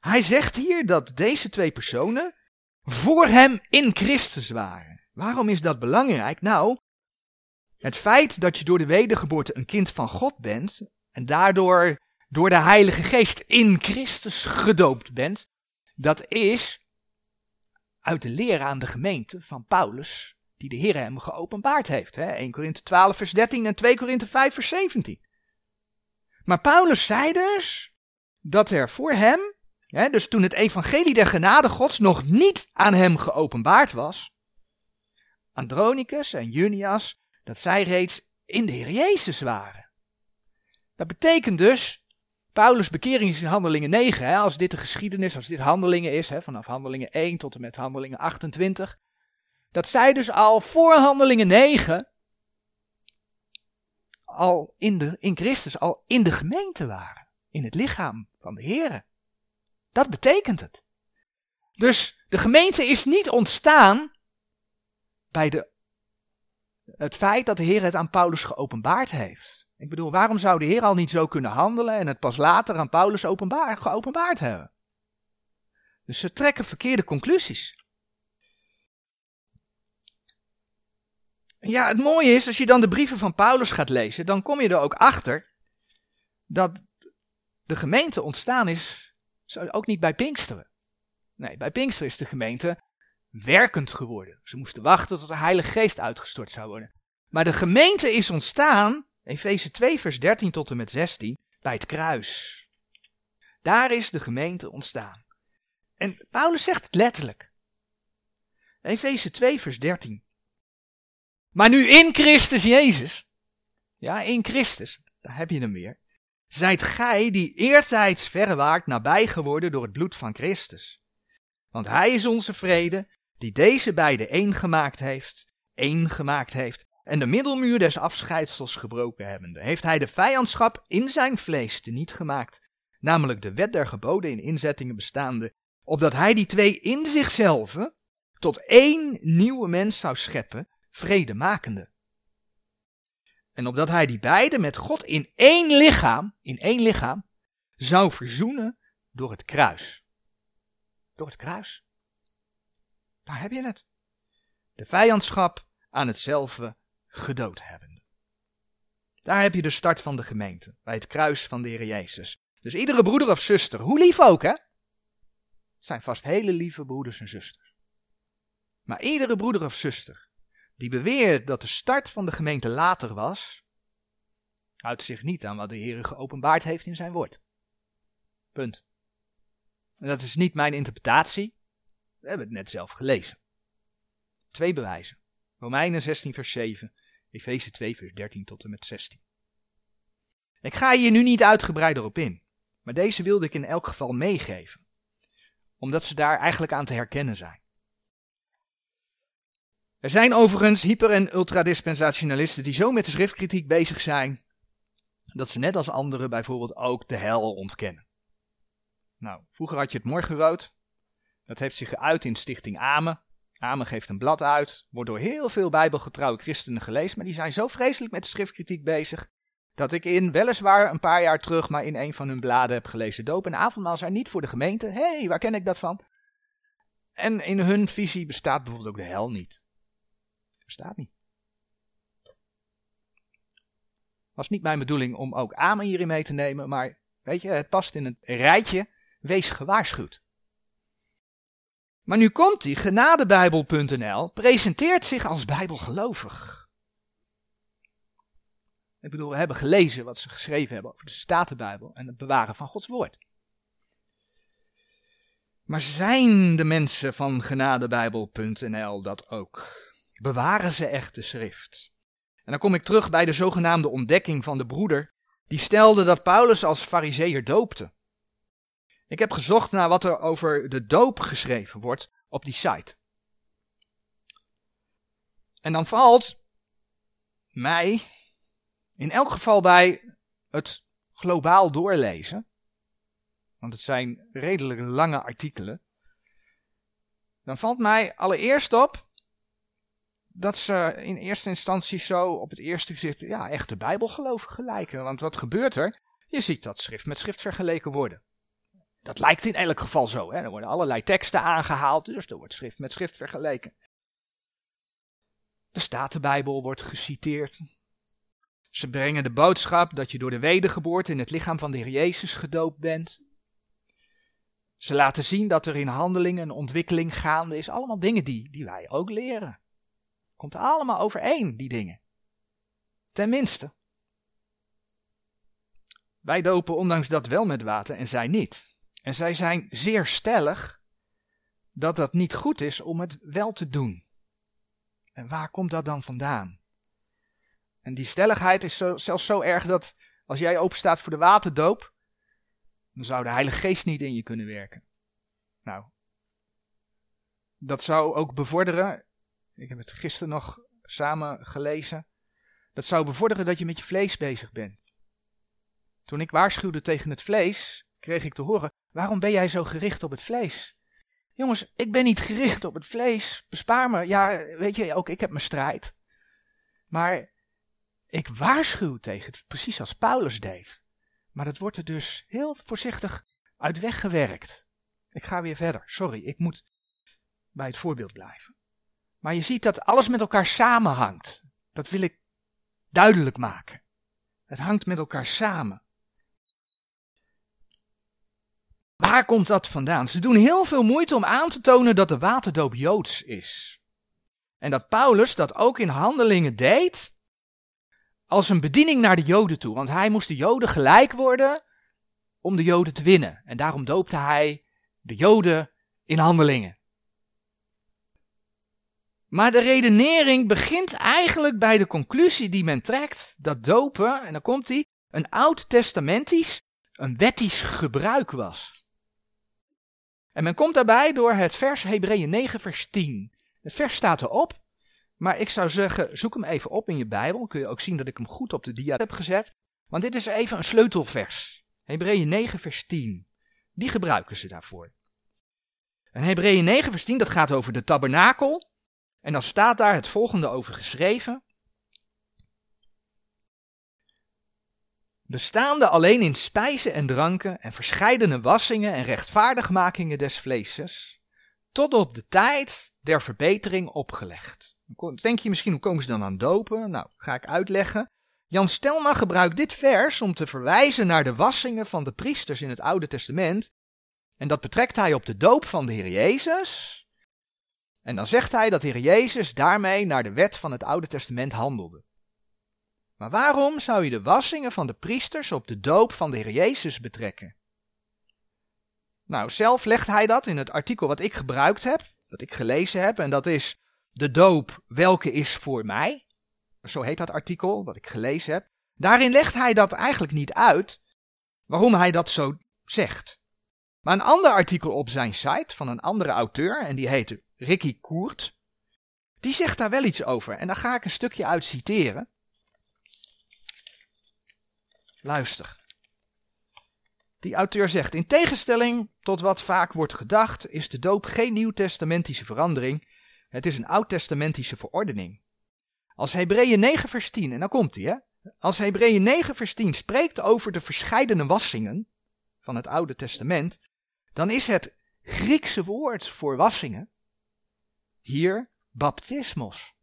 Hij zegt hier dat deze twee personen voor hem in Christus waren. Waarom is dat belangrijk? Nou, het feit dat je door de wedergeboorte een kind van God bent en daardoor door de Heilige Geest in Christus gedoopt bent, dat is uit de leer aan de gemeente van Paulus, die de Heer hem geopenbaard heeft. Hè? 1 Korinthe 12 vers 13 en 2 Korinthe 5 vers 17. Maar Paulus zei dus dat er voor hem, hè, dus toen het evangelie der genade gods nog niet aan hem geopenbaard was, Andronicus en Junias, dat zij reeds in de Heer Jezus waren. Dat betekent dus Paulus' bekering is in Handelingen 9. Hè, als dit de geschiedenis, als dit Handelingen is, hè, vanaf Handelingen 1 tot en met Handelingen 28. Dat zij dus al voor Handelingen 9 al in, de, in Christus, al in de gemeente waren. In het lichaam van de Heer. Dat betekent het. Dus de gemeente is niet ontstaan bij de, het feit dat de Heer het aan Paulus geopenbaard heeft. Ik bedoel, waarom zou de Heer al niet zo kunnen handelen en het pas later aan Paulus openbaar, geopenbaard hebben? Dus ze trekken verkeerde conclusies. Ja, het mooie is, als je dan de brieven van Paulus gaat lezen, dan kom je er ook achter dat de gemeente ontstaan is, ook niet bij Pinksteren. Nee, bij Pinksteren is de gemeente werkend geworden. Ze moesten wachten tot de Heilige Geest uitgestort zou worden. Maar de gemeente is ontstaan Efeze 2, vers 13 tot en met 16, bij het kruis. Daar is de gemeente ontstaan. En Paulus zegt het letterlijk. Efeze 2, vers 13. Maar nu in Christus Jezus, ja, in Christus, daar heb je hem weer, zijt gij die eertijds verre waart nabij geworden door het bloed van Christus. Want hij is onze vrede, die deze beide één gemaakt heeft, één gemaakt heeft en de middelmuur des afscheidsels gebroken hebbende, heeft hij de vijandschap in zijn vlees te niet gemaakt, namelijk de wet der geboden in inzettingen bestaande, opdat hij die twee in zichzelf tot één nieuwe mens zou scheppen, vrede makende. En opdat hij die beide met God in één lichaam, in één lichaam, zou verzoenen door het kruis. Door het kruis. Daar heb je het. De vijandschap aan hetzelfde gedood hebben. Daar heb je de start van de gemeente, bij het kruis van de Heer Jezus. Dus iedere broeder of zuster, hoe lief ook hè, zijn vast hele lieve broeders en zusters. Maar iedere broeder of zuster die beweert dat de start van de gemeente later was, houdt zich niet aan wat de Heer geopenbaard heeft in zijn woord. Punt. En dat is niet mijn interpretatie. We hebben het net zelf gelezen. Twee bewijzen. Romeinen 16, vers 7 Efeze 2, vers 13 tot en met 16. Ik ga hier nu niet uitgebreider op in, maar deze wilde ik in elk geval meegeven, omdat ze daar eigenlijk aan te herkennen zijn. Er zijn overigens hyper- en ultradispensationalisten die zo met de schriftkritiek bezig zijn, dat ze net als anderen bijvoorbeeld ook de hel ontkennen. Nou, vroeger had je het morgenrood, dat heeft zich geuit in Stichting Amen, Amen geeft een blad uit, wordt door heel veel bijbelgetrouwe christenen gelezen, maar die zijn zo vreselijk met schriftkritiek bezig, dat ik in, weliswaar een paar jaar terug, maar in een van hun bladen heb gelezen, doop en avondmaal zijn niet voor de gemeente. Hé, hey, waar ken ik dat van? En in hun visie bestaat bijvoorbeeld ook de hel niet. Bestaat niet. Was niet mijn bedoeling om ook Amen hierin mee te nemen, maar weet je, het past in het rijtje, wees gewaarschuwd. Maar nu komt die genadebijbel.nl presenteert zich als bijbelgelovig. Ik bedoel, we hebben gelezen wat ze geschreven hebben over de Statenbijbel en het bewaren van Gods woord. Maar zijn de mensen van genadebijbel.nl dat ook? Bewaren ze echt de schrift? En dan kom ik terug bij de zogenaamde ontdekking van de broeder, die stelde dat Paulus als fariseer doopte. Ik heb gezocht naar wat er over de doop geschreven wordt op die site. En dan valt mij in elk geval bij het globaal doorlezen, want het zijn redelijk lange artikelen, dan valt mij allereerst op dat ze in eerste instantie zo op het eerste gezicht ja, echt de Bijbel geloven gelijken. Want wat gebeurt er? Je ziet dat schrift met schrift vergeleken worden. Dat lijkt in elk geval zo. Hè? Er worden allerlei teksten aangehaald, dus er wordt schrift met schrift vergeleken. De Statenbijbel wordt geciteerd. Ze brengen de boodschap dat je door de wedergeboorte in het lichaam van de Heer Jezus gedoopt bent. Ze laten zien dat er in handelingen een ontwikkeling gaande is. Allemaal dingen die, die wij ook leren. Komt allemaal overeen, die dingen. Tenminste. Wij dopen ondanks dat wel met water en zij niet. En zij zijn zeer stellig dat dat niet goed is om het wel te doen. En waar komt dat dan vandaan? En die stelligheid is zo, zelfs zo erg dat als jij openstaat voor de waterdoop, dan zou de Heilige Geest niet in je kunnen werken. Nou, dat zou ook bevorderen, ik heb het gisteren nog samen gelezen, dat zou bevorderen dat je met je vlees bezig bent. Toen ik waarschuwde tegen het vlees, kreeg ik te horen, waarom ben jij zo gericht op het vlees? Jongens, ik ben niet gericht op het vlees. Bespaar me. Ja, weet je, ook ik heb mijn strijd. Maar ik waarschuw tegen het, precies als Paulus deed. Maar dat wordt er dus heel voorzichtig uit weggewerkt. Ik ga weer verder. Sorry, ik moet bij het voorbeeld blijven. Maar je ziet dat alles met elkaar samenhangt. Dat wil ik duidelijk maken. Het hangt met elkaar samen. Waar komt dat vandaan? Ze doen heel veel moeite om aan te tonen dat de waterdoop joods is. En dat Paulus dat ook in handelingen deed als een bediening naar de Joden toe. Want hij moest de Joden gelijk worden om de Joden te winnen. En daarom doopte hij de Joden in handelingen. Maar de redenering begint eigenlijk bij de conclusie die men trekt dat dopen, en dan komt hij, een oud-testamentisch, een wettisch gebruik was. En men komt daarbij door het vers Hebreeën 9, vers 10. Het vers staat erop, maar ik zou zeggen, zoek hem even op in je Bijbel. Kun je ook zien dat ik hem goed op de dia heb gezet. Want dit is even een sleutelvers. Hebreeën 9, vers 10. Die gebruiken ze daarvoor. En Hebreeën 9, vers 10, dat gaat over de tabernakel. En dan staat daar het volgende over geschreven. Bestaande alleen in spijzen en dranken en verscheidene wassingen en rechtvaardigmakingen des vleeses, tot op de tijd der verbetering opgelegd. Denk je misschien, hoe komen ze dan aan dopen? Nou, ga ik uitleggen. Jan Stelma gebruikt dit vers om te verwijzen naar de wassingen van de priesters in het Oude Testament. En dat betrekt hij op de doop van de Heer Jezus. En dan zegt hij dat de Heer Jezus daarmee naar de wet van het Oude Testament handelde. Maar waarom zou je de wassingen van de priesters op de doop van de Heer Jezus betrekken? Nou, zelf legt hij dat in het artikel wat ik gebruikt heb, dat ik gelezen heb, en dat is de doop welke is voor mij. Zo heet dat artikel, wat ik gelezen heb. Daarin legt hij dat eigenlijk niet uit, waarom hij dat zo zegt. Maar een ander artikel op zijn site van een andere auteur, en die heet Ricky Koert, die zegt daar wel iets over. En daar ga ik een stukje uit citeren. Luister. Die auteur zegt: In tegenstelling tot wat vaak wordt gedacht, is de doop geen nieuwtestamentische verandering. Het is een oud-testamentische verordening. Als Hebreeën 9 vers 10, en dan komt hij hè. Als Hebreeën 9 vers 10 spreekt over de verscheidene wassingen van het Oude Testament, dan is het Griekse woord voor wassingen hier baptismos.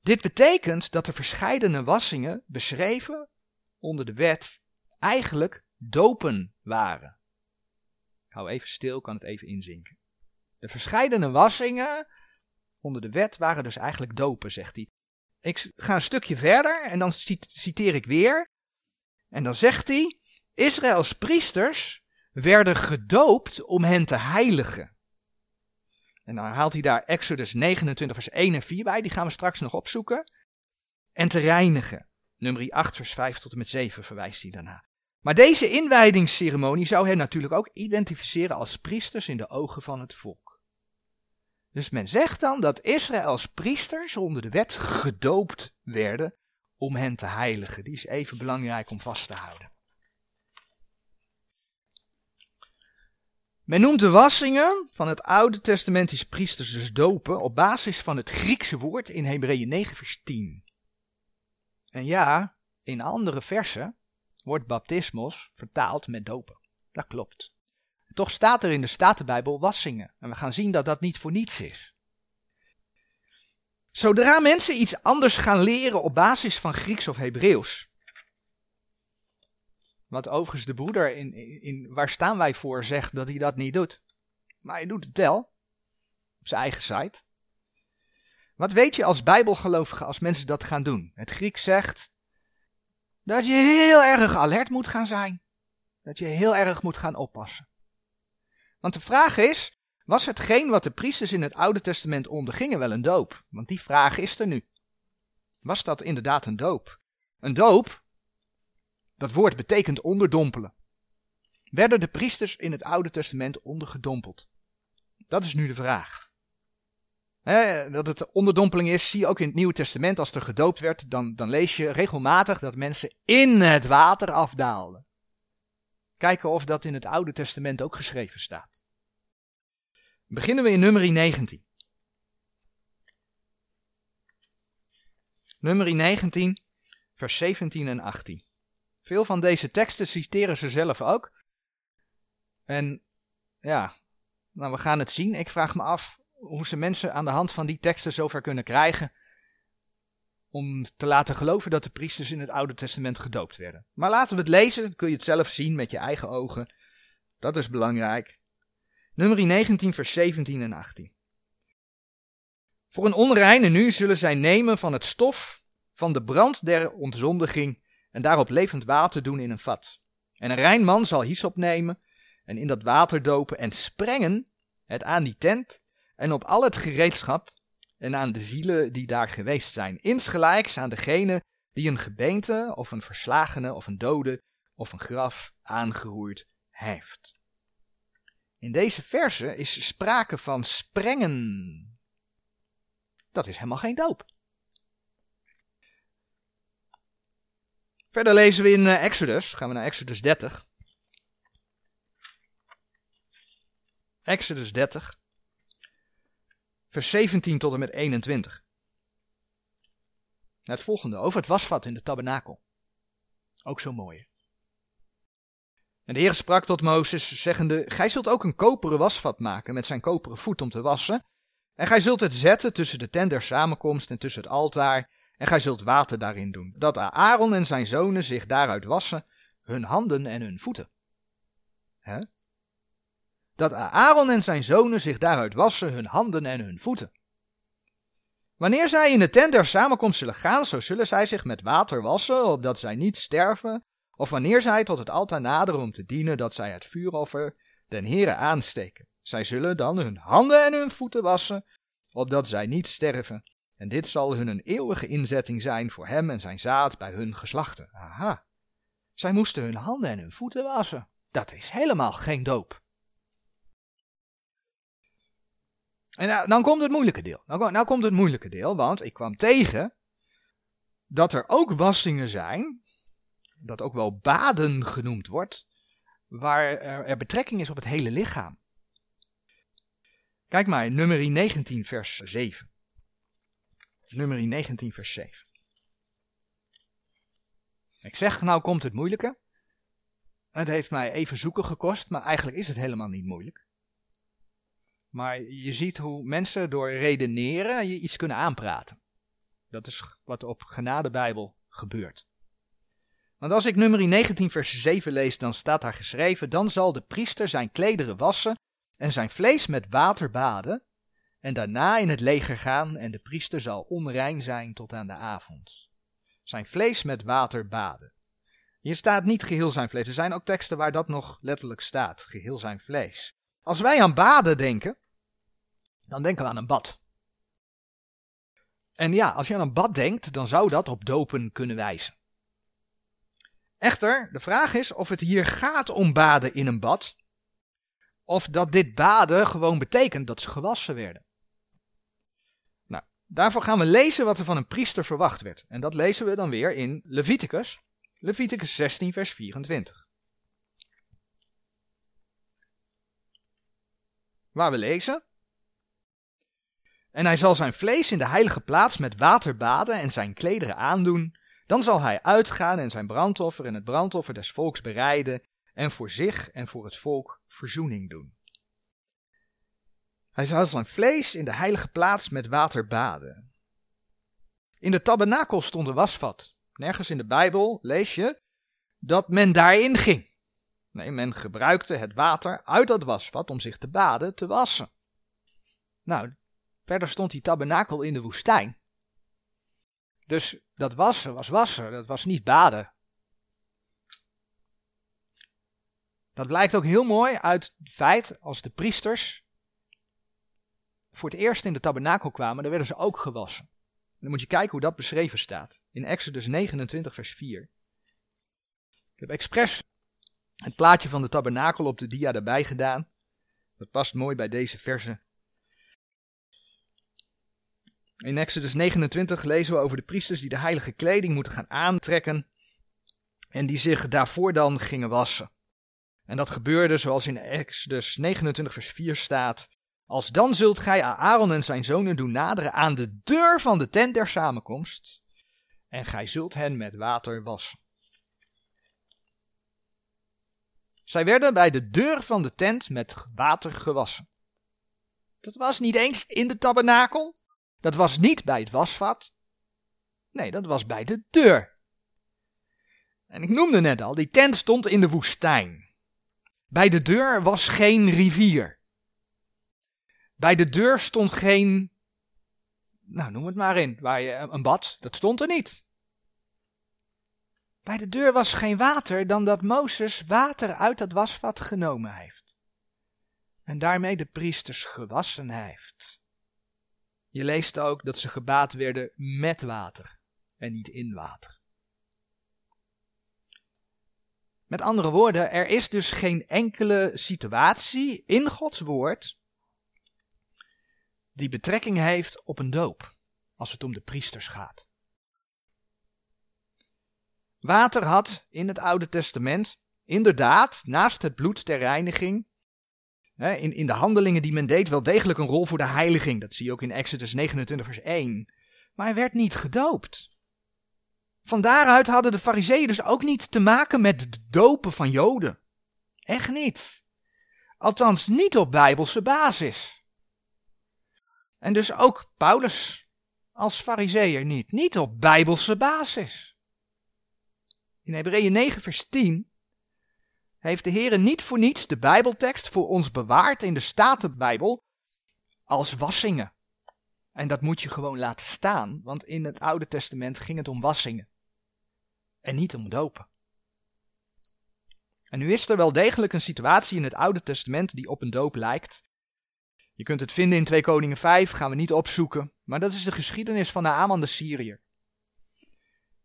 Dit betekent dat de verscheidene wassingen beschreven onder de wet eigenlijk dopen waren. Ik hou even stil, kan het even inzinken. De verscheidene wassingen onder de wet waren dus eigenlijk dopen, zegt hij. Ik ga een stukje verder en dan citeer ik weer. En dan zegt hij: Israëls priesters werden gedoopt om hen te heiligen. En dan haalt hij daar Exodus 29, vers 1 en 4 bij, die gaan we straks nog opzoeken. En te reinigen. Nummer 8, vers 5 tot en met 7 verwijst hij daarna. Maar deze inwijdingsceremonie zou hen natuurlijk ook identificeren als priesters in de ogen van het volk. Dus men zegt dan dat Israëls priesters onder de wet gedoopt werden om hen te heiligen. Die is even belangrijk om vast te houden. Men noemt de wassingen van het Oude Testamentische priesters dus dopen op basis van het Griekse woord in Hebreeën 9 vers 10. En ja, in andere versen wordt baptismos vertaald met dopen. Dat klopt. Toch staat er in de Statenbijbel wassingen. En we gaan zien dat dat niet voor niets is. Zodra mensen iets anders gaan leren op basis van Grieks of Hebreeuws. Wat overigens de broeder in, in Waar staan wij voor zegt dat hij dat niet doet. Maar hij doet het wel. Op zijn eigen site. Wat weet je als bijbelgelovige als mensen dat gaan doen? Het Grieks zegt dat je heel erg alert moet gaan zijn. Dat je heel erg moet gaan oppassen. Want de vraag is, was hetgeen wat de priesters in het Oude Testament ondergingen wel een doop? Want die vraag is er nu. Was dat inderdaad een doop? Een doop, dat woord betekent onderdompelen. Werden de priesters in het Oude Testament ondergedompeld? Dat is nu de vraag. Dat het onderdompeling is, zie je ook in het Nieuwe Testament. Als er gedoopt werd, dan, dan lees je regelmatig dat mensen in het water afdaalden. Kijken of dat in het Oude Testament ook geschreven staat. Beginnen we in nummer 19. Nummer 19, vers 17 en 18. Veel van deze teksten citeren ze zelf ook. En ja, nou we gaan het zien. Ik vraag me af hoe ze mensen aan de hand van die teksten zover kunnen krijgen om te laten geloven dat de priesters in het Oude Testament gedoopt werden. Maar laten we het lezen, dan kun je het zelf zien met je eigen ogen. Dat is belangrijk. Nummer 19, vers 17 en 18. Voor een onreine nu zullen zij nemen van het stof van de brand der ontzondiging en daarop levend water doen in een vat. En een rein man zal hyssop nemen en in dat water dopen en sprengen het aan die tent en op al het gereedschap en aan de zielen die daar geweest zijn, insgelijks aan degene die een gebeente of een verslagene of een dode of een graf aangeroerd heeft. In deze verse is sprake van sprengen. Dat is helemaal geen doop. Verder lezen we in eh, Exodus, gaan we naar Exodus 30. Exodus 30 vers 17 tot en met 21. Het volgende, over het wasvat in de tabernakel. Ook zo mooi. En de Heer sprak tot Mozes, zeggende, Gij zult ook een koperen wasvat maken met zijn koperen voet om te wassen. En gij zult het zetten tussen de tent der samenkomst en tussen het altaar. En gij zult water daarin doen, dat Aaron en zijn zonen zich daaruit wassen, hun handen en hun voeten. Hè? Dat Aaron en zijn zonen zich daaruit wassen hun handen en hun voeten. Wanneer zij in de tent der samenkomst zullen gaan, zo zullen zij zich met water wassen, opdat zij niet sterven, of wanneer zij tot het altaar naderen om te dienen, dat zij het vuuroffer den Heere aansteken. Zij zullen dan hun handen en hun voeten wassen, opdat zij niet sterven. En dit zal hun een eeuwige inzetting zijn voor hem en zijn zaad bij hun geslachten. Aha. Zij moesten hun handen en hun voeten wassen. Dat is helemaal geen doop. En nou, dan komt het moeilijke deel. Nou, nou komt het moeilijke deel, want ik kwam tegen dat er ook wassingen zijn, dat ook wel baden genoemd wordt, waar er, betrekking is op het hele lichaam. Kijk maar, nummer 19 vers 7. Nummer 19 vers 7. Ik zeg, nou komt het moeilijke. Het heeft mij even zoeken gekost, maar eigenlijk is het helemaal niet moeilijk. Maar je ziet hoe mensen door redeneren je iets kunnen aanpraten. Dat is wat op genadebijbel gebeurt. Want als ik nummer 19 vers 7 lees, dan staat daar geschreven, dan zal de priester zijn klederen wassen en zijn vlees met water baden en daarna in het leger gaan en de priester zal onrein zijn tot aan de avond. Zijn vlees met water baden. Hier staat niet geheel zijn vlees. Er zijn ook teksten waar dat nog letterlijk staat, geheel zijn vlees. Als wij aan baden denken, dan denken we aan een bad. En ja, als je aan een bad denkt, dan zou dat op dopen kunnen wijzen. Echter, de vraag is of het hier gaat om baden in een bad, of dat dit baden gewoon betekent dat ze gewassen werden. Nou, daarvoor gaan we lezen wat er van een priester verwacht werd. En dat lezen we dan weer in Leviticus, Leviticus 16, vers 24. Waar we lezen. En hij zal zijn vlees in de heilige plaats met water baden en zijn klederen aandoen. Dan zal hij uitgaan en zijn brandoffer en het brandoffer des volks bereiden en voor zich en voor het volk verzoening doen. Hij zal zijn vlees in de heilige plaats met water baden. In de tabernakel stond een wasvat. Nergens in de Bijbel lees je dat men daarin ging. Nee, men gebruikte het water uit dat wasvat om zich te baden, te wassen. Nou, verder stond die tabernakel in de woestijn. Dus dat wassen was wassen, dat was niet baden. Dat blijkt ook heel mooi uit het feit als de priesters voor het eerst in de tabernakel kwamen, dan werden ze ook gewassen. dan moet je kijken hoe dat beschreven staat. In Exodus 29, vers 4. Ik heb expres het plaatje van de tabernakel op de dia erbij gedaan. Dat past mooi bij deze verse. In Exodus 29 lezen we over de priesters die de heilige kleding moeten gaan aantrekken en die zich daarvoor dan gingen wassen. En dat gebeurde zoals in Exodus 29 vers 4 staat. Als dan zult gij Aaron en zijn zonen doen naderen aan de deur van de tent der samenkomst en gij zult hen met water wassen. Zij werden bij de deur van de tent met water gewassen. Dat was niet eens in de tabernakel. Dat was niet bij het wasvat. Nee, dat was bij de deur. En ik noemde net al, die tent stond in de woestijn. Bij de deur was geen rivier. Bij de deur stond geen, nou noem het maar in, waar je een bad, dat stond er niet. Bij de deur was geen water dan dat Mozes water uit dat wasvat genomen heeft. En daarmee de priesters gewassen heeft. Je leest ook dat ze gebaat werden met water en niet in water. Met andere woorden, er is dus geen enkele situatie in Gods woord die betrekking heeft op een doop, als het om de priesters gaat. Water had in het Oude Testament inderdaad, naast het bloed ter reiniging, in, in de handelingen die men deed, wel degelijk een rol voor de heiliging. Dat zie je ook in Exodus 29, vers 1. Maar hij werd niet gedoopt. Van daaruit hadden de fariseeën dus ook niet te maken met het dopen van Joden. Echt niet. Althans, niet op bijbelse basis. En dus ook Paulus als fariseer niet. Niet op bijbelse basis. In Hebreeën 9 vers 10 heeft de Heer niet voor niets de Bijbeltekst voor ons bewaard in de Statenbijbel als wassingen. En dat moet je gewoon laten staan, want in het Oude Testament ging het om wassingen en niet om dopen. En nu is er wel degelijk een situatie in het Oude Testament die op een doop lijkt. Je kunt het vinden in 2 Koningen 5, gaan we niet opzoeken, maar dat is de geschiedenis van Naaman de Syriër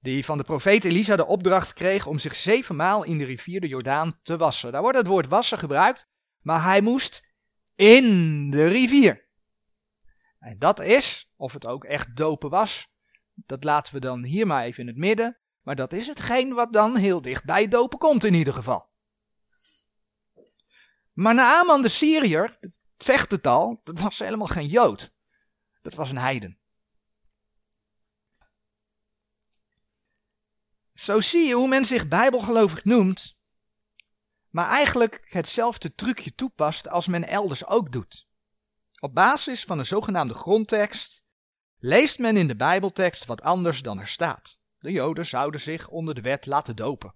die van de profeet Elisa de opdracht kreeg om zich zevenmaal in de rivier de Jordaan te wassen. Daar wordt het woord wassen gebruikt, maar hij moest in de rivier. En dat is, of het ook echt dopen was, dat laten we dan hier maar even in het midden, maar dat is hetgeen wat dan heel dicht bij dopen komt in ieder geval. Maar Naaman de Syriër, zegt het al, dat was helemaal geen Jood. Dat was een heiden. Zo zie je hoe men zich bijbelgelovig noemt, maar eigenlijk hetzelfde trucje toepast als men elders ook doet. Op basis van een zogenaamde grondtekst leest men in de Bijbeltekst wat anders dan er staat. De Joden zouden zich onder de wet laten dopen.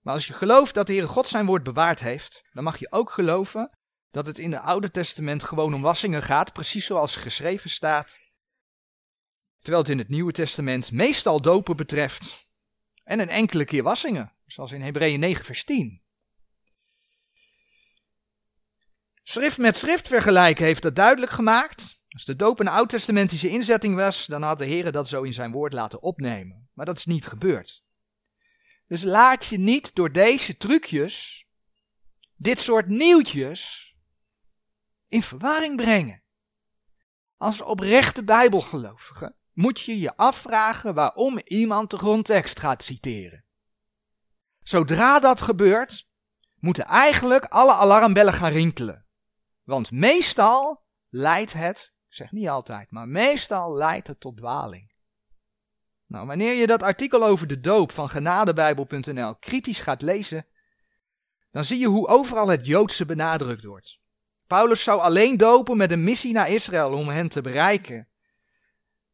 Maar als je gelooft dat de Heere God zijn woord bewaard heeft, dan mag je ook geloven dat het in het Oude Testament gewoon om wassingen gaat, precies zoals geschreven staat. Terwijl het in het Nieuwe Testament meestal dopen betreft en een enkele keer wassingen, zoals in Hebreeën 9 vers 10. Schrift met schrift vergelijken heeft dat duidelijk gemaakt. Als de doop een oud-testamentische inzetting was, dan had de Heer dat zo in zijn woord laten opnemen. Maar dat is niet gebeurd. Dus laat je niet door deze trucjes, dit soort nieuwtjes, in verwarring brengen. Als oprechte bijbelgelovige moet je je afvragen waarom iemand de grondtekst gaat citeren. Zodra dat gebeurt, moeten eigenlijk alle alarmbellen gaan rinkelen. Want meestal leidt het, ik zeg niet altijd, maar meestal leidt het tot dwaling. Nou, wanneer je dat artikel over de doop van genadebijbel.nl kritisch gaat lezen, dan zie je hoe overal het Joodse benadrukt wordt. Paulus zou alleen dopen met een missie naar Israël om hen te bereiken.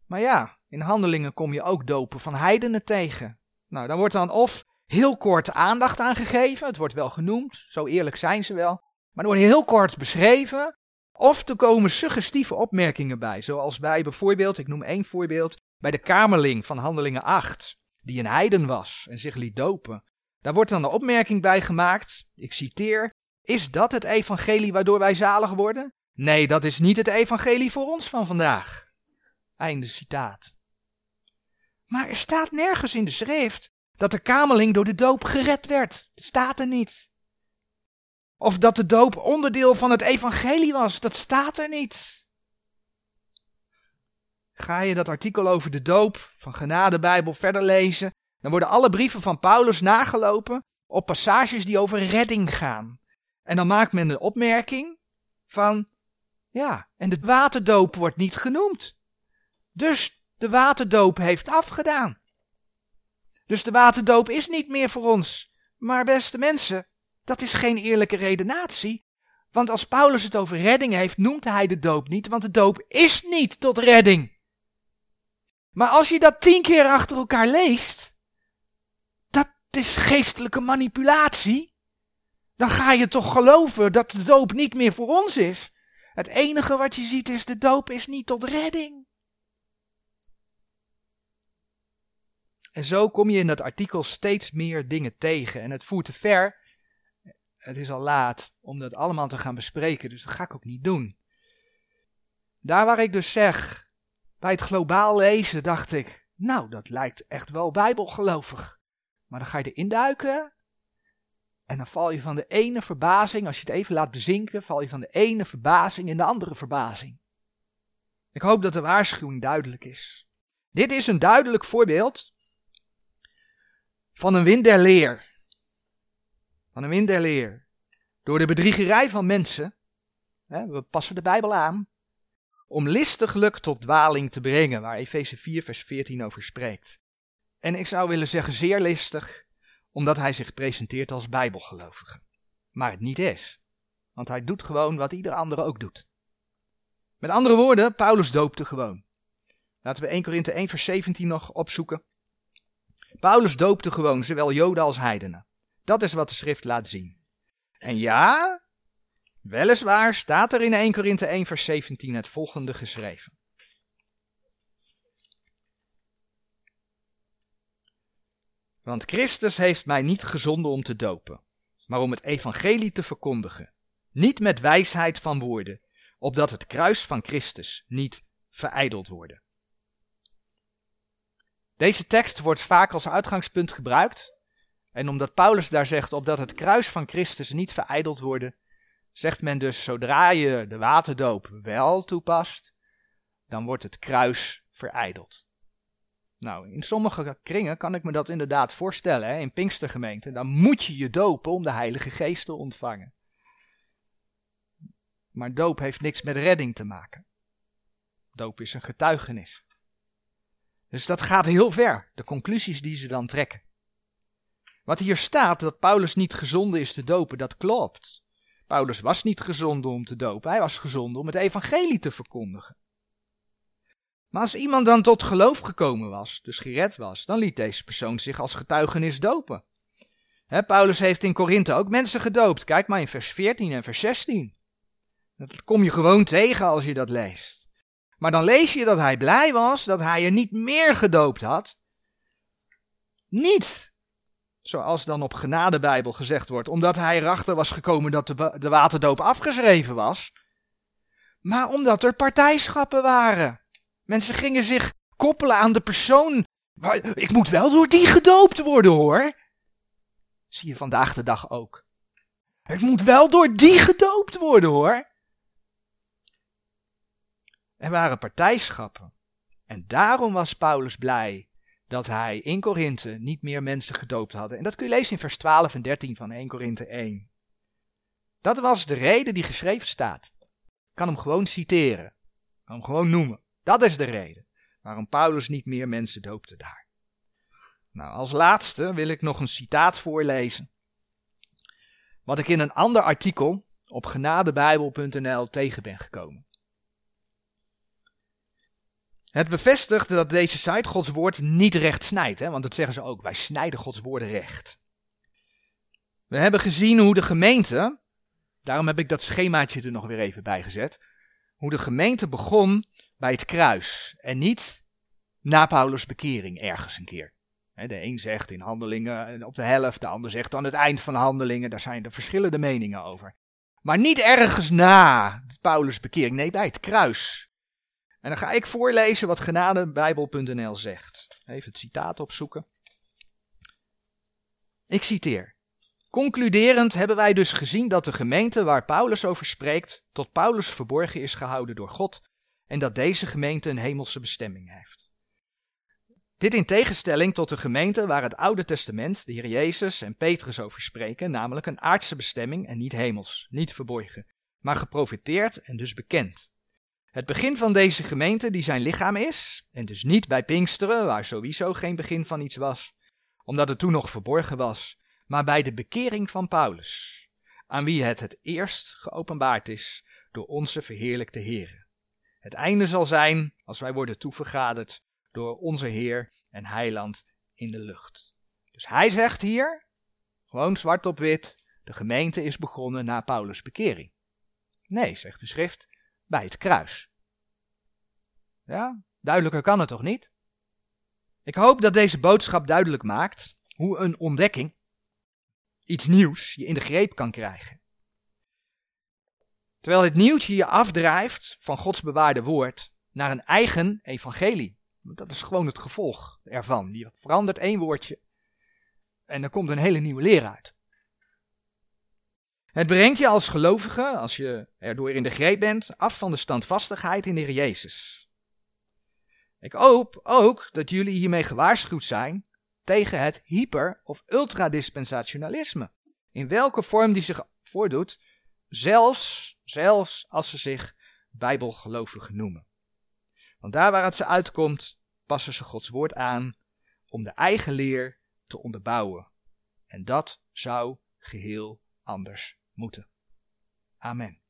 Maar ja, in handelingen kom je ook dopen van heidenen tegen. Nou, dan wordt dan of heel kort aandacht aan gegeven, het wordt wel genoemd, zo eerlijk zijn ze wel, maar er wordt heel kort beschreven, of er komen suggestieve opmerkingen bij, zoals bij bijvoorbeeld, ik noem één voorbeeld, bij de kamerling van Handelingen 8, die een heiden was en zich liet dopen. Daar wordt dan de opmerking bij gemaakt, ik citeer, is dat het evangelie waardoor wij zalig worden? Nee, dat is niet het evangelie voor ons van vandaag. Einde citaat. Maar er staat nergens in de schrift dat de kamerling door de doop gered werd. Dat staat er niet. Of dat de doop onderdeel van het evangelie was. Dat staat er niet. Ga je dat artikel over de doop van Genadebijbel verder lezen, dan worden alle brieven van Paulus nagelopen op passages die over redding gaan. En dan maakt men de opmerking van, ja, en de waterdoop wordt niet genoemd. Dus de waterdoop heeft afgedaan. Dus de waterdoop is niet meer voor ons. Maar beste mensen, dat is geen eerlijke redenatie. Want als Paulus het over redding heeft, noemt hij de doop niet, want de doop is niet tot redding. Maar als je dat tien keer achter elkaar leest, dat is geestelijke manipulatie. Dan ga je toch geloven dat de doop niet meer voor ons is. Het enige wat je ziet is de doop is niet tot redding. En zo kom je in dat artikel steeds meer dingen tegen. En het voert te ver. Het is al laat om dat allemaal te gaan bespreken, dus dat ga ik ook niet doen. Daar waar ik dus zeg, bij het globaal lezen dacht ik, nou dat lijkt echt wel bijbelgelovig. Maar dan ga je erin duiken en dan val je van de ene verbazing, als je het even laat bezinken, val je van de ene verbazing in de andere verbazing. Ik hoop dat de waarschuwing duidelijk is. Dit is een duidelijk voorbeeld van een wind der leer. Van een wind der leer. Door de bedriegerij van mensen, hè, we passen de Bijbel aan, om listiglijk tot dwaling te brengen, waar Efeze 4 vers 14 over spreekt. En ik zou willen zeggen zeer listig, omdat hij zich presenteert als bijbelgelovige. Maar het niet is. Want hij doet gewoon wat ieder andere ook doet. Met andere woorden, Paulus doopte gewoon. Laten we 1 Korinthe 1 vers 17 nog opzoeken. Paulus doopte gewoon zowel Joden als heidenen. Dat is wat de schrift laat zien. En ja, weliswaar staat er in 1 Korinthe 1 vers 17 het volgende geschreven. Want Christus heeft mij niet gezonden om te dopen, maar om het evangelie te verkondigen. Niet met wijsheid van woorden, opdat het kruis van Christus niet verijdeld worden. Deze tekst wordt vaak als uitgangspunt gebruikt. En omdat Paulus daar zegt, opdat het kruis van Christus niet verijdeld worden, zegt men dus, zodra je de waterdoop wel toepast, dan wordt het kruis verijdeld. Nou, in sommige kringen kan ik me dat inderdaad voorstellen, hè, in Pinkstergemeenten. Dan moet je je dopen om de Heilige Geest te ontvangen. Maar doop heeft niks met redding te maken. Doop is een getuigenis. Dus dat gaat heel ver, de conclusies die ze dan trekken. Wat hier staat, dat Paulus niet gezonden is te dopen, dat klopt. Paulus was niet gezonden om te dopen, hij was gezonden om het evangelie te verkondigen. Maar als iemand dan tot geloof gekomen was, dus gered was, dan liet deze persoon zich als getuigenis dopen. Paulus heeft in Korinthe ook mensen gedoopt. Kijk maar in vers 14 en vers 16. Dat kom je gewoon tegen als je dat leest. Maar dan lees je dat hij blij was dat hij er niet meer gedoopt had. Niet, zoals dan op genadebijbel gezegd wordt, omdat hij erachter was gekomen dat de, de waterdoop afgeschreven was. Maar omdat er partijschappen waren. Mensen gingen zich koppelen aan de persoon. Ik moet wel door die gedoopt worden hoor. Zie je vandaag de dag ook. Het moet wel door die gedoopt worden hoor. Er waren partijschappen. En daarom was Paulus blij dat hij in Korinthe niet meer mensen gedoopt hadden. En dat kun je lezen in vers 12 en 13 van 1 Korinthe 1. Dat was de reden die geschreven staat. kan hem gewoon citeren. Kan hem gewoon noemen. Dat is de reden waarom Paulus niet meer mensen doopte daar. Nou, als laatste wil ik nog een citaat voorlezen. Wat ik in een ander artikel op genadebijbel.nl tegen ben gekomen. Het bevestigt dat deze site Gods woord niet recht snijdt, hè? want dat zeggen ze ook. Wij snijden Gods woorden recht. We hebben gezien hoe de gemeente, daarom heb ik dat schemaatje er nog weer even bij gezet, hoe de gemeente begon bij het kruis en niet na Paulus' bekering ergens een keer. De een zegt in handelingen op de helft, de ander zegt aan het eind van handelingen, daar zijn er verschillende meningen over. Maar niet ergens na Paulus' bekering, nee bij het kruis. En dan ga ik voorlezen wat genadebijbel.nl zegt. Even het citaat opzoeken. Ik citeer. Concluderend hebben wij dus gezien dat de gemeente waar Paulus over spreekt, tot Paulus verborgen is gehouden door God en dat deze gemeente een hemelse bestemming heeft. Dit in tegenstelling tot de gemeente waar het Oude Testament, de Heer Jezus en Petrus over spreken, namelijk een aardse bestemming en niet hemels, niet verborgen, maar geprofiteerd en dus bekend. Het begin van deze gemeente, die zijn lichaam is, en dus niet bij Pinksteren, waar sowieso geen begin van iets was, omdat het toen nog verborgen was, maar bij de bekering van Paulus, aan wie het het eerst geopenbaard is door onze verheerlijkte Heer. Het einde zal zijn als wij worden toevergaderd door onze Heer en Heiland in de lucht. Dus hij zegt hier, gewoon zwart op wit, de gemeente is begonnen na Paulus' bekering. Nee, zegt de schrift, bij het kruis. Ja, duidelijker kan het toch niet? Ik hoop dat deze boodschap duidelijk maakt hoe een ontdekking, iets nieuws, je in de greep kan krijgen. Terwijl het nieuwtje je afdrijft van Gods bewaarde woord naar een eigen evangelie. Dat is gewoon het gevolg ervan. Je verandert één woordje en er komt een hele nieuwe leer uit. Het brengt je als gelovige, als je erdoor in de greep bent, af van de standvastigheid in de Jezus. Ik hoop ook dat jullie hiermee gewaarschuwd zijn tegen het hyper- of ultradispensationalisme. In welke vorm die zich voordoet, zelfs, zelfs als ze zich bijbelgelovigen noemen. Want daar waar het ze uitkomt, passen ze Gods woord aan om de eigen leer te onderbouwen. En dat zou geheel anders moeten. Amen.